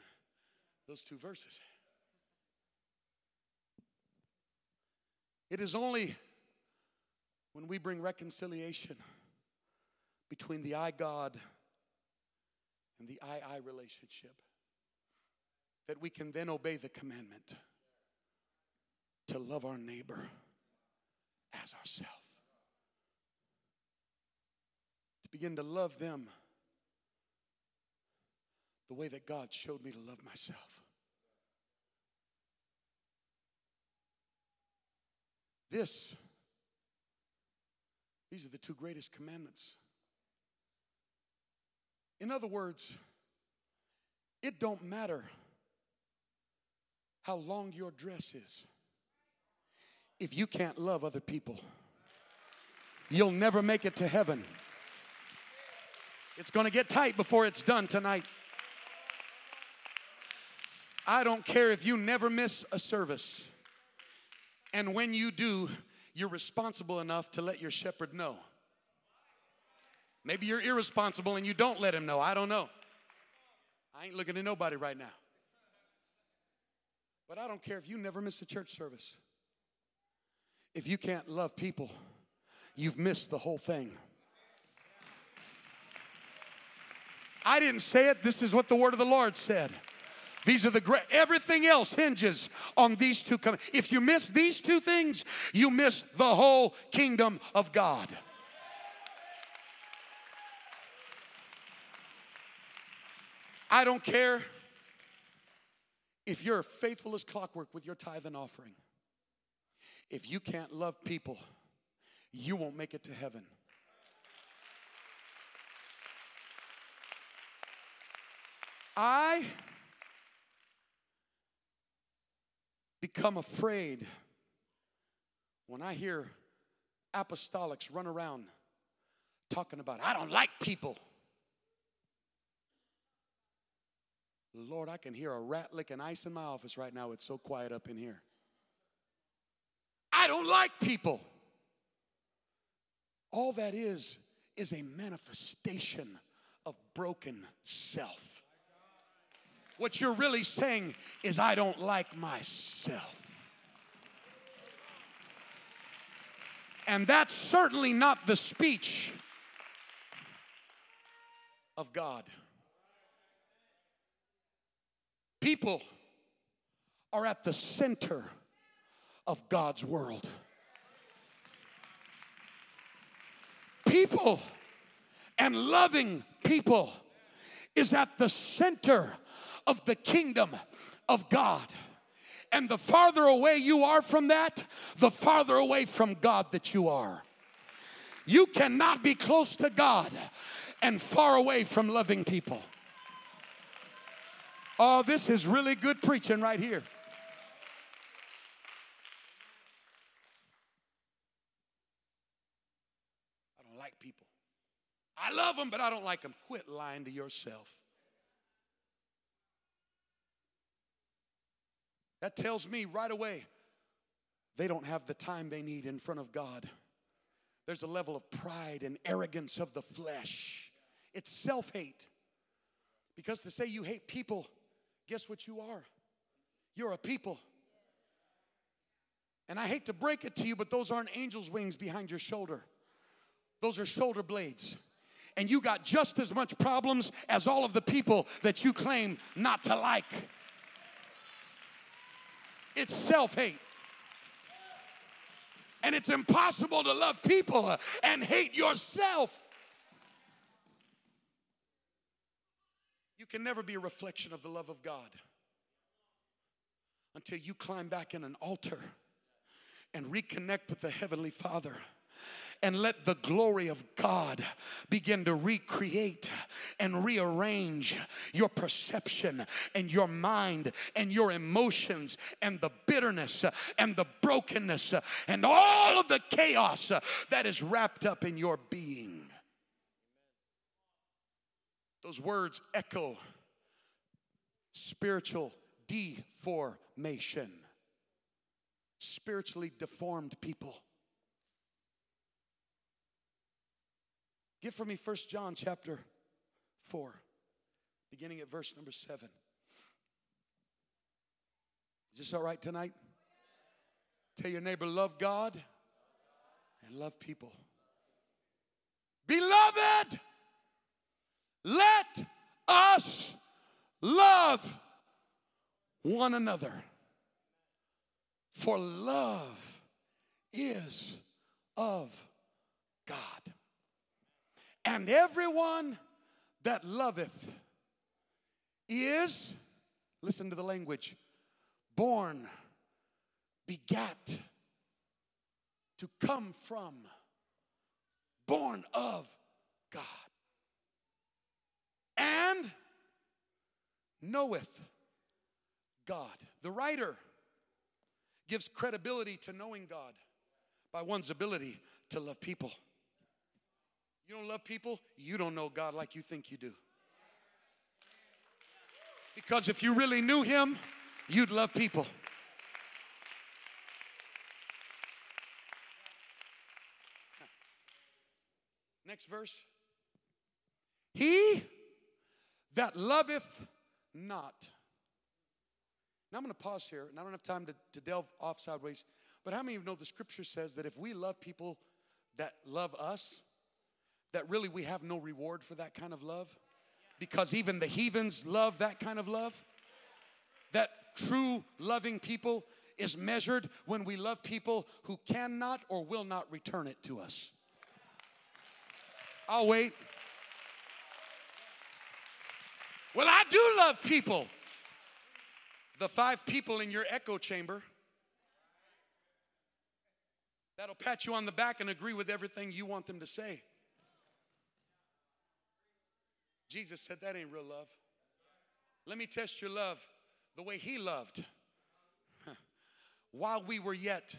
those two verses. It is only when we bring reconciliation between the I God and the I I relationship that we can then obey the commandment to love our neighbor as ourselves. To begin to love them the way that God showed me to love myself. This, these are the two greatest commandments. In other words, it don't matter how long your dress is. If you can't love other people, you'll never make it to heaven. It's going to get tight before it's done tonight. I don't care if you never miss a service. And when you do, you're responsible enough to let your shepherd know. Maybe you're irresponsible and you don't let him know. I don't know. I ain't looking at nobody right now. But I don't care if you never miss a church service. If you can't love people, you've missed the whole thing. I didn't say it, this is what the word of the Lord said. These are the great, everything else hinges on these two. Com- if you miss these two things, you miss the whole kingdom of God. I don't care if you're faithful as clockwork with your tithe and offering. If you can't love people, you won't make it to heaven. I become afraid when I hear apostolics run around talking about, I don't like people. Lord, I can hear a rat licking ice in my office right now. It's so quiet up in here. I don't like people. All that is, is a manifestation of broken self. What you're really saying is, I don't like myself. And that's certainly not the speech of God. People are at the center of God's world. People and loving people is at the center of the kingdom of God. And the farther away you are from that, the farther away from God that you are. You cannot be close to God and far away from loving people. Oh, this is really good preaching right here. I don't like people. I love them, but I don't like them. Quit lying to yourself. That tells me right away they don't have the time they need in front of God. There's a level of pride and arrogance of the flesh. It's self hate. Because to say you hate people, guess what you are? You're a people. And I hate to break it to you, but those aren't angel's wings behind your shoulder, those are shoulder blades. And you got just as much problems as all of the people that you claim not to like. It's self hate. And it's impossible to love people and hate yourself. You can never be a reflection of the love of God until you climb back in an altar and reconnect with the Heavenly Father and let the glory of God begin to recreate and rearrange your perception and your mind and your emotions and the bitterness and the brokenness and all of the chaos that is wrapped up in your being. Those words echo spiritual deformation, spiritually deformed people. Get for me First John chapter 4, beginning at verse number 7. Is this all right tonight? Tell your neighbor, love God and love people. Beloved, let us love one another. For love is of God. And everyone that loveth is, listen to the language, born, begat, to come from, born of God, and knoweth God. The writer gives credibility to knowing God by one's ability to love people. You don't love people, you don't know God like you think you do. Because if you really knew Him, you'd love people. Next verse. He that loveth not. Now I'm going to pause here, and I don't have time to, to delve off sideways. But how many of you know the scripture says that if we love people that love us, that really we have no reward for that kind of love because even the heathens love that kind of love. That true loving people is measured when we love people who cannot or will not return it to us. I'll wait. Well, I do love people. The five people in your echo chamber that'll pat you on the back and agree with everything you want them to say. Jesus said, That ain't real love. Let me test your love the way He loved while we were yet.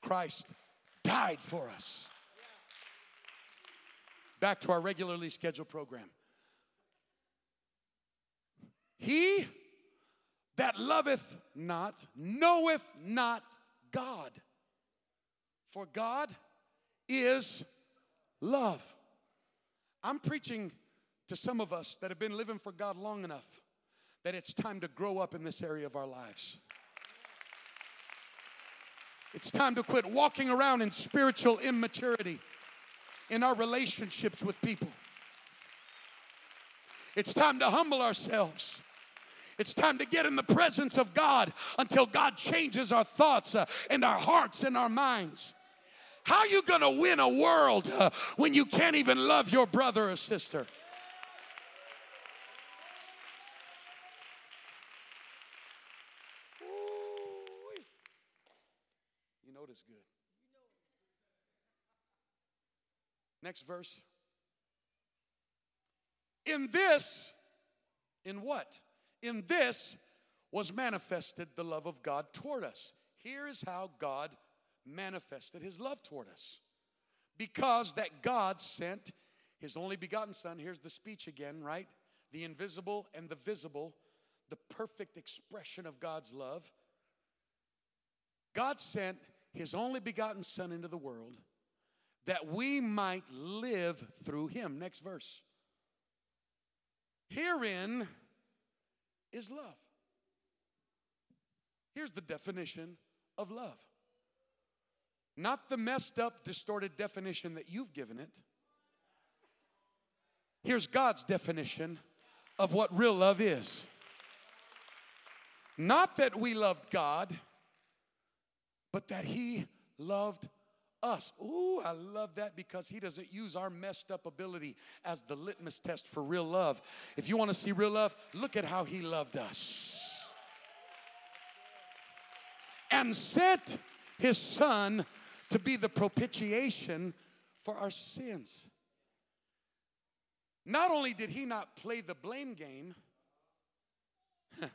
Christ died for us. Back to our regularly scheduled program. He that loveth not knoweth not God for God is love. I'm preaching to some of us that have been living for God long enough that it's time to grow up in this area of our lives. It's time to quit walking around in spiritual immaturity in our relationships with people. It's time to humble ourselves. It's time to get in the presence of God until God changes our thoughts uh, and our hearts and our minds. How are you going to win a world uh, when you can't even love your brother or sister? You know this good. Next verse. In this, in what? In this was manifested the love of God toward us. Here is how God manifested his love toward us. Because that God sent his only begotten Son, here's the speech again, right? The invisible and the visible, the perfect expression of God's love. God sent his only begotten Son into the world that we might live through him. Next verse. Herein is love. Here's the definition of love not the messed up, distorted definition that you've given it. Here's God's definition of what real love is. Not that we loved God, but that He loved us. Ooh, I love that because He doesn't use our messed up ability as the litmus test for real love. If you want to see real love, look at how He loved us. And sent His Son to be the propitiation for our sins. Not only did he not play the blame game,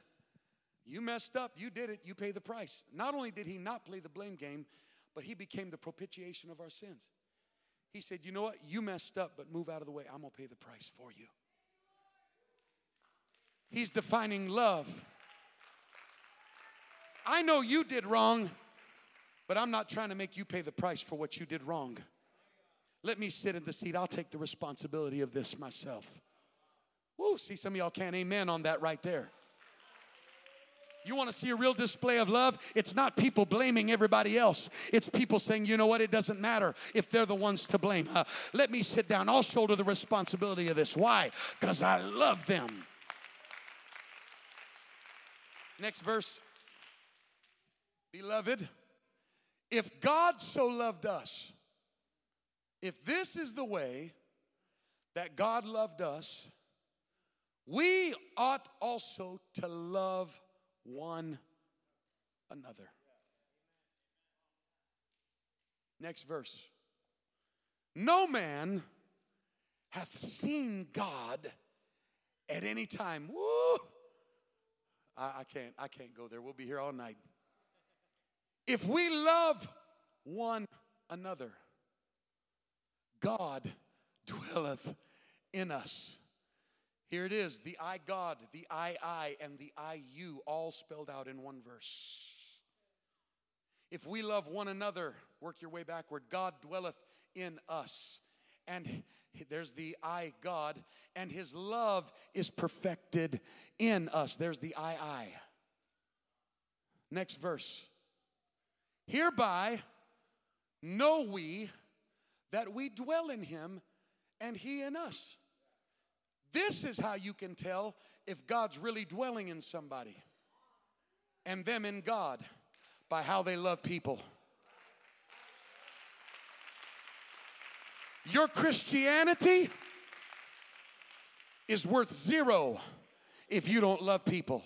you messed up, you did it, you pay the price. Not only did he not play the blame game, but he became the propitiation of our sins. He said, You know what? You messed up, but move out of the way. I'm going to pay the price for you. He's defining love. I know you did wrong, but I'm not trying to make you pay the price for what you did wrong. Let me sit in the seat. I'll take the responsibility of this myself. Woo, see, some of y'all can't amen on that right there. You want to see a real display of love? It's not people blaming everybody else. It's people saying, you know what, it doesn't matter if they're the ones to blame. Uh, let me sit down. I'll shoulder the responsibility of this. Why? Because I love them. Next verse. Beloved, if God so loved us, if this is the way that God loved us, we ought also to love one another. Next verse. No man hath seen God at any time. Woo! I, I can't, I can't go there. We'll be here all night. If we love one another, God dwelleth in us. Here it is the I God, the I I, and the I you, all spelled out in one verse. If we love one another, work your way backward, God dwelleth in us. And there's the I God, and his love is perfected in us. There's the I I. Next verse. Hereby know we that we dwell in him and he in us. This is how you can tell if God's really dwelling in somebody and them in God by how they love people. Your Christianity is worth zero if you don't love people.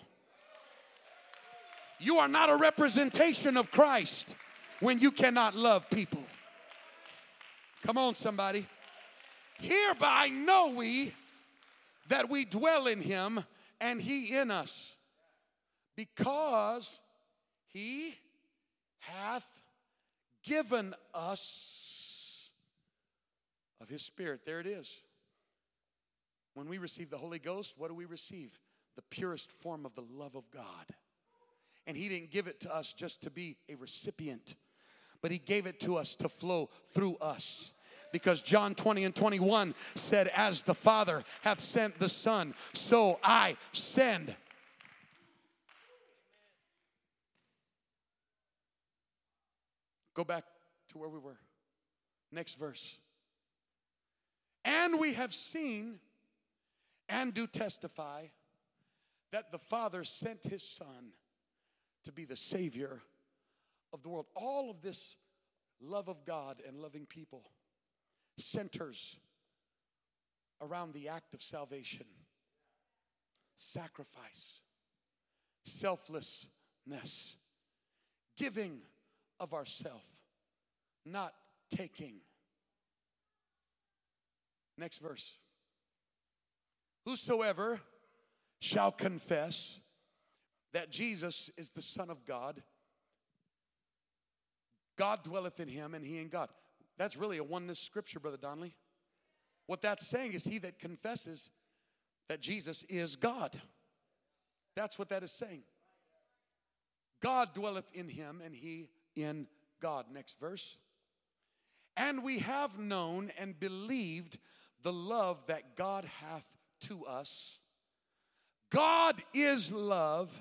You are not a representation of Christ when you cannot love people. Come on, somebody. Hereby know we that we dwell in him and he in us, because he hath given us of his spirit. There it is. When we receive the Holy Ghost, what do we receive? The purest form of the love of God. And he didn't give it to us just to be a recipient, but he gave it to us to flow through us because John 20 and 21 said, As the Father hath sent the Son, so I send. Go back to where we were. Next verse. And we have seen and do testify that the Father sent his Son to be the Savior of the world. All of this love of God and loving people centers around the act of salvation, sacrifice, selflessness, giving of ourself, not taking. Next verse. Whosoever shall confess that Jesus is the Son of God, God dwelleth in him and he in God. That's really a oneness scripture, Brother Donnelly. What that's saying is he that confesses that Jesus is God. That's what that is saying. God dwelleth in him and he in God. Next verse. And we have known and believed the love that God hath to us. God is love,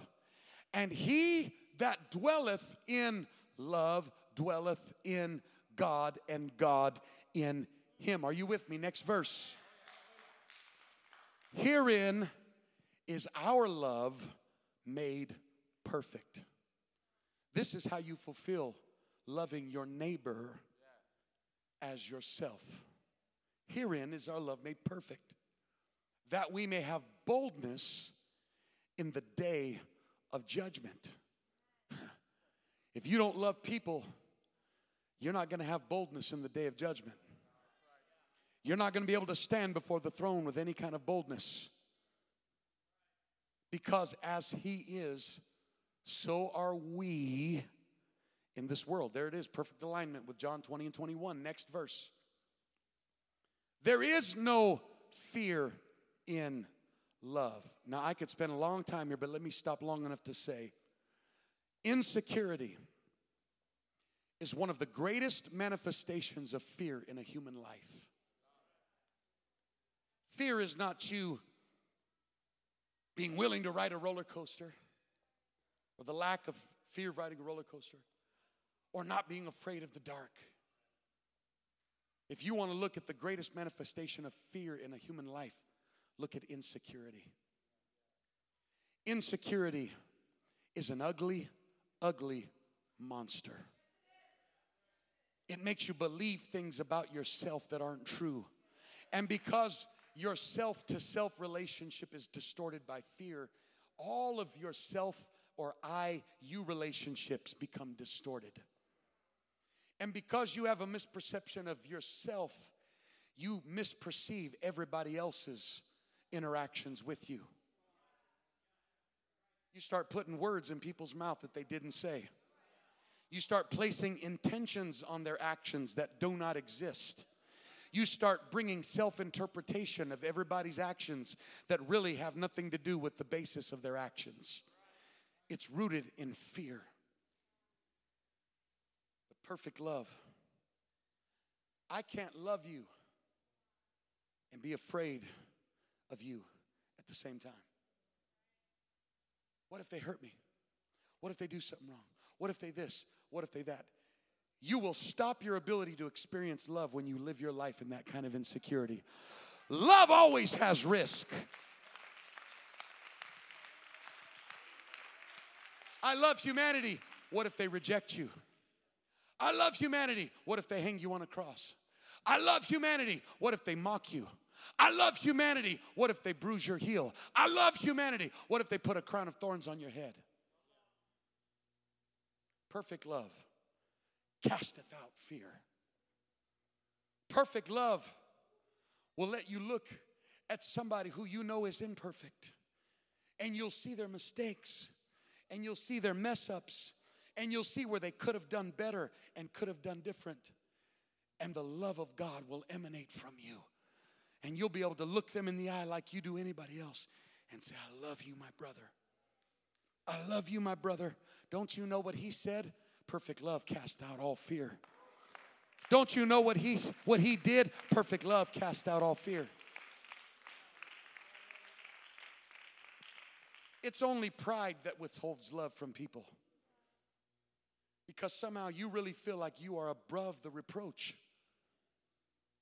and he that dwelleth in love dwelleth in God, and God in him. Are you with me? Next verse. Herein is our love made perfect. This is how you fulfill loving your neighbor as yourself. Herein is our love made perfect, that we may have boldness in the day of judgment. If you don't love people, you're not going to have boldness in the day of judgment. You're not going to be able to stand before the throne with any kind of boldness. Because as He is, so are we in this world. There it is, perfect alignment with John 20 and 21. Next verse. There is no fear in love. Now, I could spend a long time here, but let me stop long enough to say insecurity is one of the greatest manifestations of fear in a human life. Fear is not you being willing to ride a roller coaster or the lack of fear of riding a roller coaster or not being afraid of the dark. If you want to look at the greatest manifestation of fear in a human life, look at insecurity. Insecurity is an ugly, ugly monster. It makes you believe things about yourself that aren't true. And because your self to self relationship is distorted by fear, all of your self or I you relationships become distorted. And because you have a misperception of yourself, you misperceive everybody else's interactions with you. You start putting words in people's mouth that they didn't say. You start placing intentions on their actions that do not exist. You start bringing self interpretation of everybody's actions that really have nothing to do with the basis of their actions. It's rooted in fear The perfect love. I can't love you and be afraid of you at the same time. What if they hurt me? What if they do something wrong? What if they this? What if they that? You will stop your ability to experience love when you live your life in that kind of insecurity. Love always has risk. I love humanity. What if they reject you? I love humanity. What if they hang you on a cross? I love humanity. What if they mock you? I love humanity. What if they bruise your heel? I love humanity. What if they put a crown of thorns on your head? Perfect love casteth out fear. Perfect love will let you look at somebody who you know is imperfect and you'll see their mistakes and you'll see their mess ups and you'll see where they could have done better and could have done different. And the love of God will emanate from you. And you'll be able to look them in the eye like you do anybody else and say, I love you, my brother. I love you, my brother. Don't you know what he said? Perfect love cast out all fear. Don't you know what he, what he did? Perfect love cast out all fear. It's only pride that withholds love from people because somehow you really feel like you are above the reproach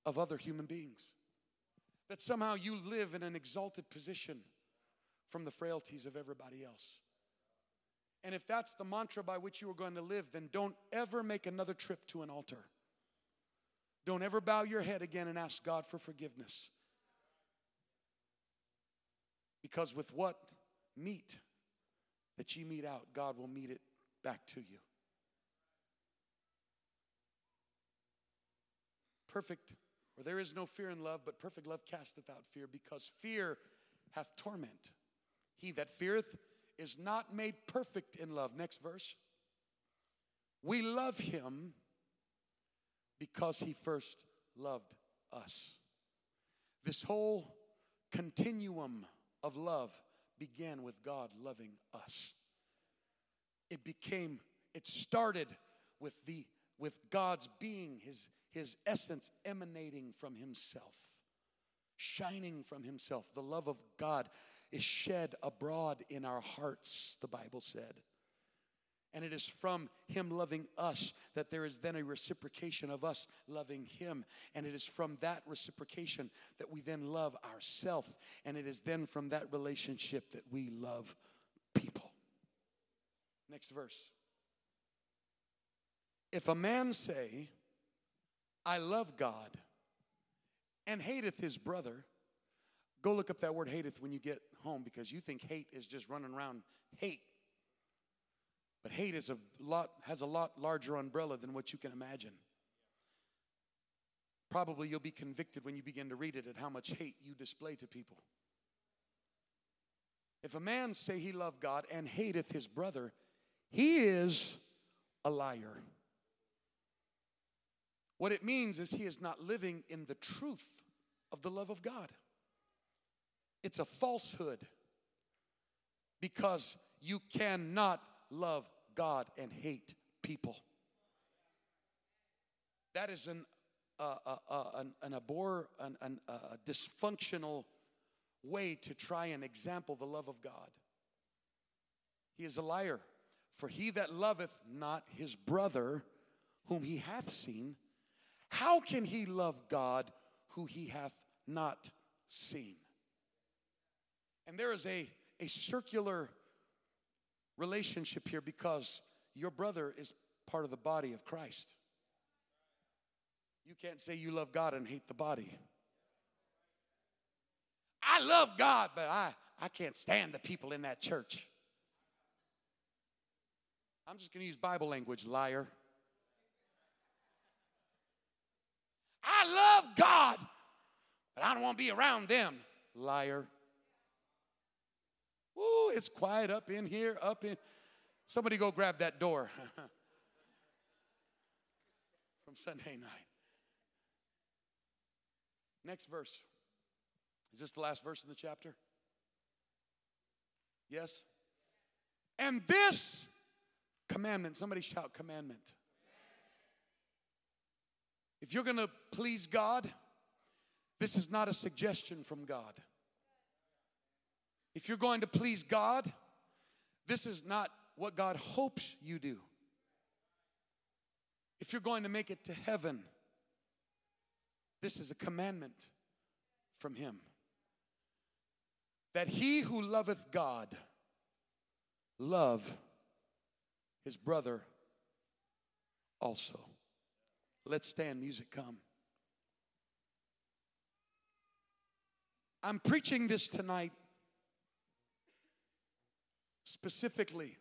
of other human beings. that somehow you live in an exalted position from the frailties of everybody else. And if that's the mantra by which you are going to live, then don't ever make another trip to an altar. Don't ever bow your head again and ask God for forgiveness. Because with what meat that ye mete out, God will meet it back to you. Perfect, or there is no fear in love, but perfect love casteth out fear, because fear hath torment. He that feareth is not made perfect in love. Next verse. We love him because he first loved us. This whole continuum of love began with God loving us. It became, it started with the with God's being, his, his essence emanating from himself, shining from himself. The love of God is shed abroad in our hearts, the Bible said. And it is from Him loving us that there is then a reciprocation of us loving Him. And it is from that reciprocation that we then love ourselves. And it is then from that relationship that we love people. Next verse. If a man say, I love God, and hateth his brother, go look up that word hateth when you get home because you think hate is just running around hate. But hate is a lot has a lot larger umbrella than what you can imagine. Probably you'll be convicted when you begin to read it at how much hate you display to people. If a man say he love God and hateth his brother, he is a liar. What it means is he is not living in the truth of the love of God. It's a falsehood because you cannot love God and hate people. That is an, uh, uh, uh, an, an, abhor, an, an a dysfunctional way to try and example the love of God. He is a liar. For he that loveth not his brother, whom he hath seen, how can he love God who he hath not seen? And there is a, a circular relationship here because your brother is part of the body of Christ. You can't say you love God and hate the body. I love God, but I, I can't stand the people in that church. I'm just going to use Bible language, liar. I love God, but I don't want to be around them, liar. It's quiet up in here, up in. Somebody go grab that door from Sunday night. Next verse. Is this the last verse in the chapter? Yes? And this commandment, somebody shout commandment. If you're going to please God, this is not a suggestion from God. If you're going to please God, this is not what God hopes you do. If you're going to make it to heaven, this is a commandment from Him. That he who loveth God love his brother also. Let's stand, music come. I'm preaching this tonight specifically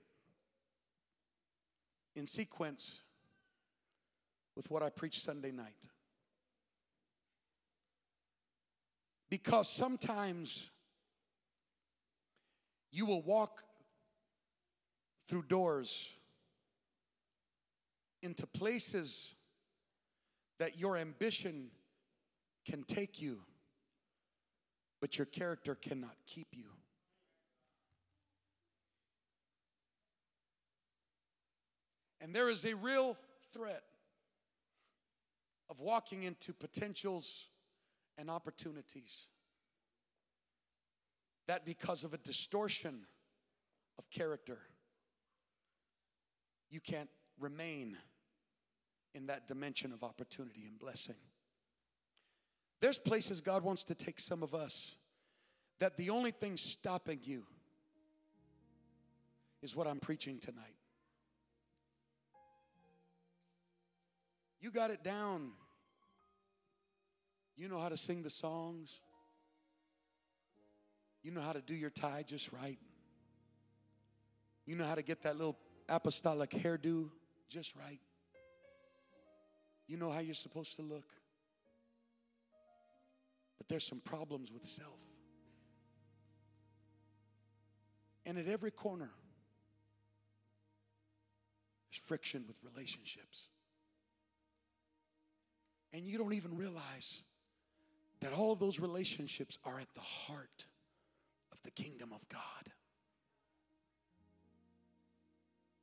in sequence with what I preached Sunday night. Because sometimes you will walk through doors into places that your ambition can take you, but your character cannot keep you. And there is a real threat of walking into potentials and opportunities that because of a distortion of character, you can't remain in that dimension of opportunity and blessing. There's places God wants to take some of us that the only thing stopping you is what I'm preaching tonight. You got it down. You know how to sing the songs. You know how to do your tie just right. You know how to get that little apostolic hairdo just right. You know how you're supposed to look. But there's some problems with self. And at every corner, there's friction with relationships. And you don't even realize that all of those relationships are at the heart of the kingdom of God.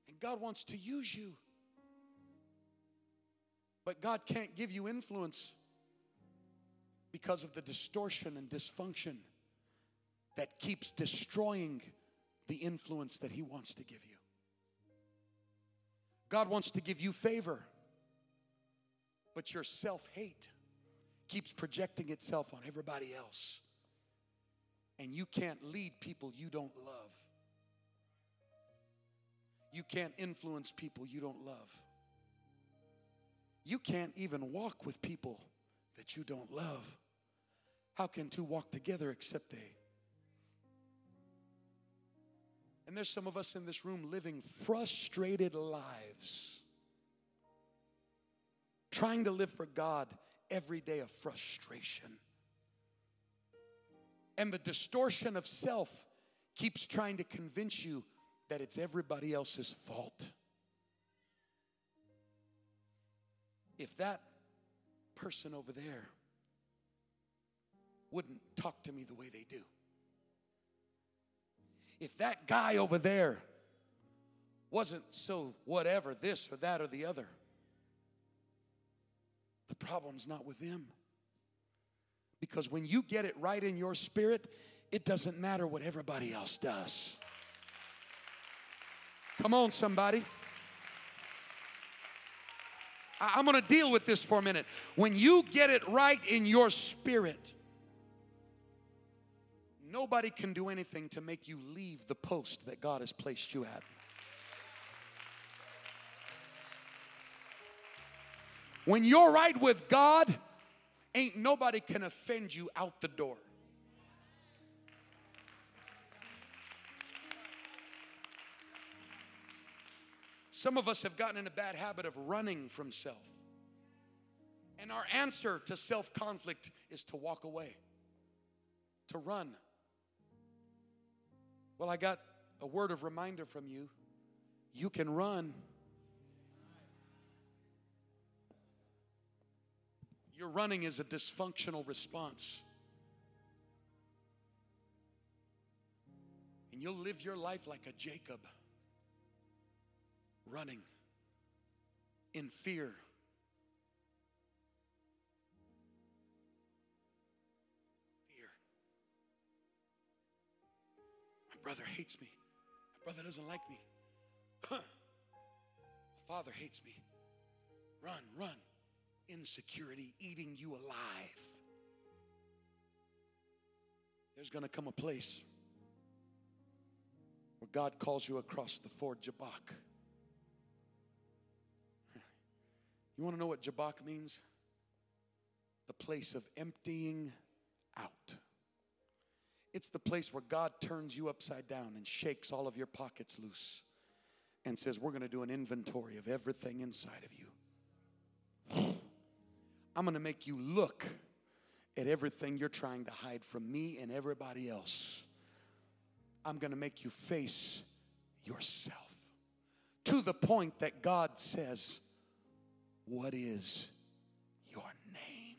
And God wants to use you. But God can't give you influence because of the distortion and dysfunction that keeps destroying the influence that He wants to give you. God wants to give you favor, but your self hate keeps projecting itself on everybody else. And you can't lead people you don't love. You can't influence people you don't love. You can't even walk with people that you don't love. How can two walk together except they? And there's some of us in this room living frustrated lives, trying to live for God every day of frustration. And the distortion of self keeps trying to convince you that it's everybody else's fault. If that person over there wouldn't talk to me the way they do, if that guy over there wasn't so whatever, this or that or the other, the problem's not with them. Because when you get it right in your spirit, it doesn't matter what everybody else does. Come on, somebody. I'm gonna deal with this for a minute. When you get it right in your spirit, nobody can do anything to make you leave the post that God has placed you at. When you're right with God, ain't nobody can offend you out the door. Some of us have gotten in a bad habit of running from self. And our answer to self conflict is to walk away, to run. Well, I got a word of reminder from you. You can run Your running is a dysfunctional response. And you'll live your life like a Jacob, running in fear. Fear. My brother hates me. My brother doesn't like me. Huh. My father hates me. Run, run insecurity eating you alive. There's going to come a place where God calls you across the ford Jabbok. You want to know what Jabbok means? The place of emptying out. It's the place where God turns you upside down and shakes all of your pockets loose and says, We're going to do an inventory of everything inside of you. I'm going to make you look at everything you're trying to hide from me and everybody else. I'm going to make you face yourself to the point that God says, What is your name?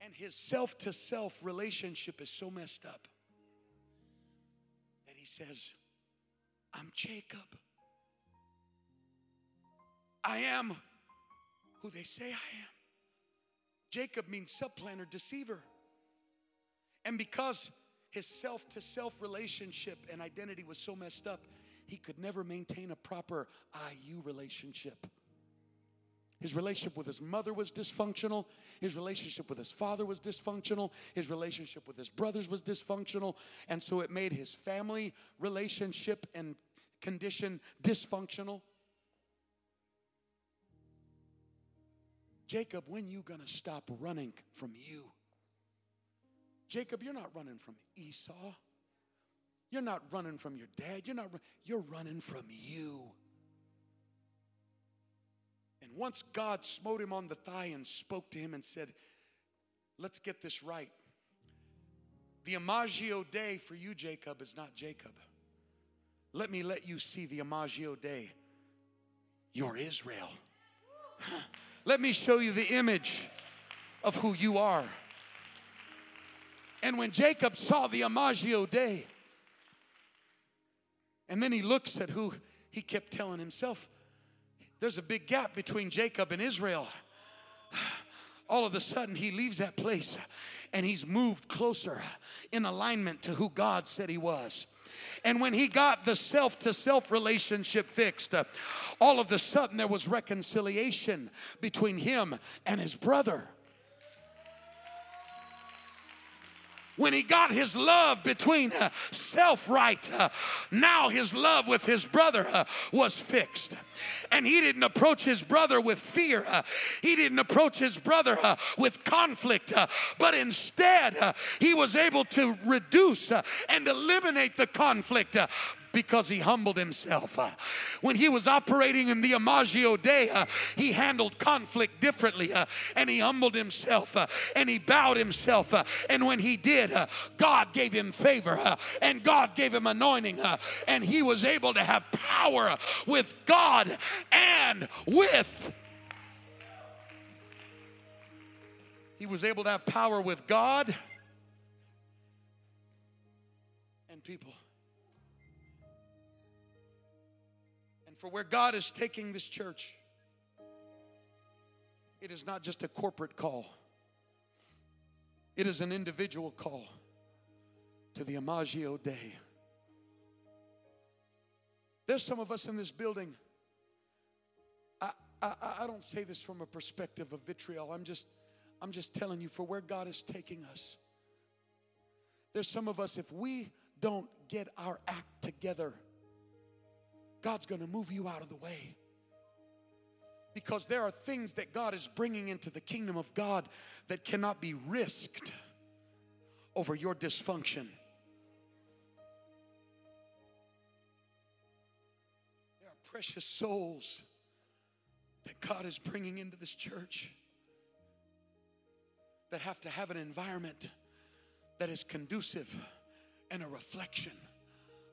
And his self to self relationship is so messed up that he says, I'm Jacob. I am who they say I am. Jacob means supplanter, deceiver. And because his self to self relationship and identity was so messed up, he could never maintain a proper I you relationship. His relationship with his mother was dysfunctional. His relationship with his father was dysfunctional. His relationship with his brothers was dysfunctional. And so it made his family relationship and condition dysfunctional. Jacob, when you going to stop running from you? Jacob, you're not running from Esau. You're not running from your dad. You're not you're running from you. And once God smote him on the thigh and spoke to him and said, "Let's get this right. The Imago Dei for you, Jacob, is not Jacob. Let me let you see the Imago Dei. You're Israel. Let me show you the image of who you are. And when Jacob saw the Imago Dei, and then he looks at who he kept telling himself, there's a big gap between Jacob and Israel. All of a sudden, he leaves that place and he's moved closer in alignment to who God said he was. And when he got the self to self relationship fixed, uh, all of a sudden there was reconciliation between him and his brother. When he got his love between uh, self right, uh, now his love with his brother uh, was fixed. And he didn't approach his brother with fear. He didn't approach his brother with conflict. But instead, he was able to reduce and eliminate the conflict because he humbled himself. Uh, when he was operating in the Imago Dei, uh, he handled conflict differently uh, and he humbled himself and he bowed himself. And when he did, God gave him favor and God gave him anointing and he was able to have power with God and with. He was able to have power with God and people. For where God is taking this church, it is not just a corporate call, it is an individual call to the Imago Dei. There's some of us in this building. I, I, I don't say this from a perspective of vitriol. I'm just, I'm just telling you for where God is taking us. There's some of us, if we don't get our act together, God's going to move you out of the way. Because there are things that God is bringing into the kingdom of God that cannot be risked over your dysfunction. There are precious souls that God is bringing into this church that have to have an environment that is conducive and a reflection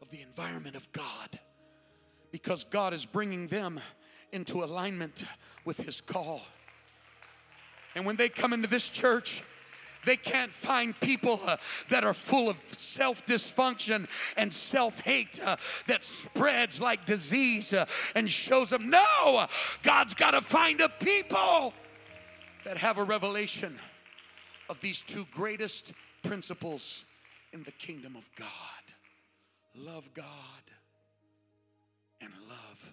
of the environment of God because God is bringing them into alignment with His call. And when they come into this church, they can't find people uh, that are full of self dysfunction and self hate uh, that spreads like disease uh, and shows them. No, God's got to find a people that have a revelation of these two greatest principles in the kingdom of God love God and love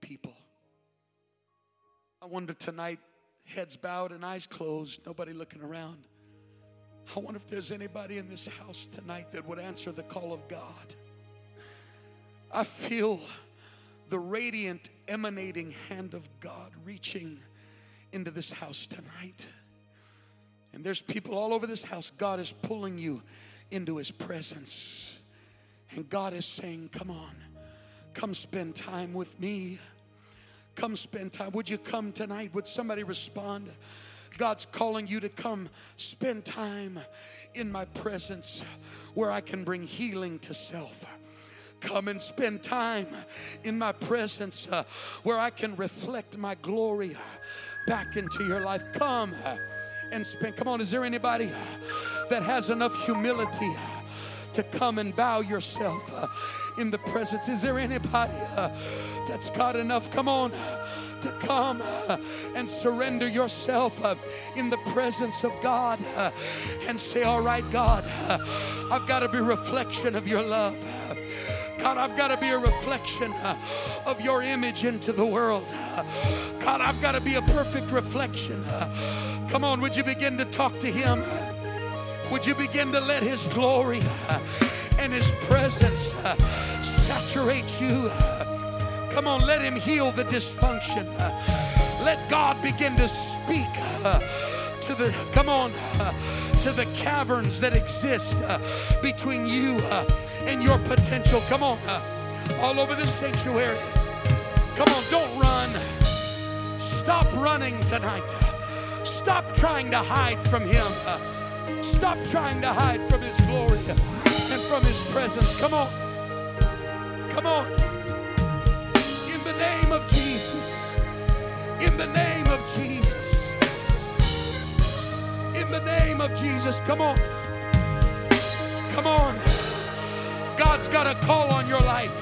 people. I wonder tonight, heads bowed and eyes closed, nobody looking around. I wonder if there's anybody in this house tonight that would answer the call of God. I feel the radiant, emanating hand of God reaching into this house tonight. And there's people all over this house. God is pulling you into His presence. And God is saying, Come on. Come spend time with me. Come spend time. Would you come tonight? Would somebody respond? God's calling you to come spend time in my presence where I can bring healing to self. Come and spend time in my presence uh, where I can reflect my glory back into your life. Come and spend. Come on, is there anybody that has enough humility to come and bow yourself? Uh, in the presence. Is there anybody uh, that's got enough? Come on. To come uh, and surrender yourself uh, in the presence of God uh, and say, All right, God, I've got to be reflection of your love. God, I've got to be a reflection of your image into the world. God, I've got to be a perfect reflection. Come on, would you begin to talk to him? Would you begin to let his glory and his presence saturate you? Come on, let him heal the dysfunction. Let God begin to speak to the, come on, to the caverns that exist between you and your potential. Come on, all over this sanctuary. Come on, don't run. Stop running tonight. Stop trying to hide from Him. Stop trying to hide from His glory and from His presence. Come on. Come on. In the name of Jesus. In the name of Jesus. In the name of Jesus. Come on. Come on. God's got a call on your life.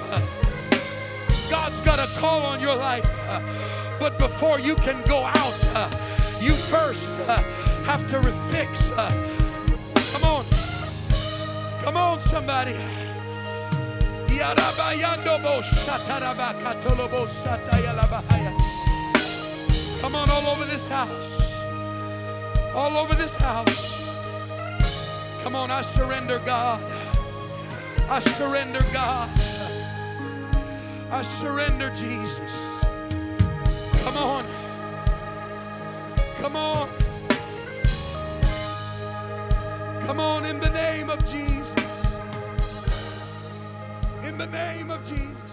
God's got a call on your life. But before you can go out, you first have to fix. Come on. Somebody. Come on, all over this house. All over this house. Come on, I surrender, God. I surrender, God. I surrender, Jesus. Come on. Come on. Come on in the name of Jesus. In the name of Jesus.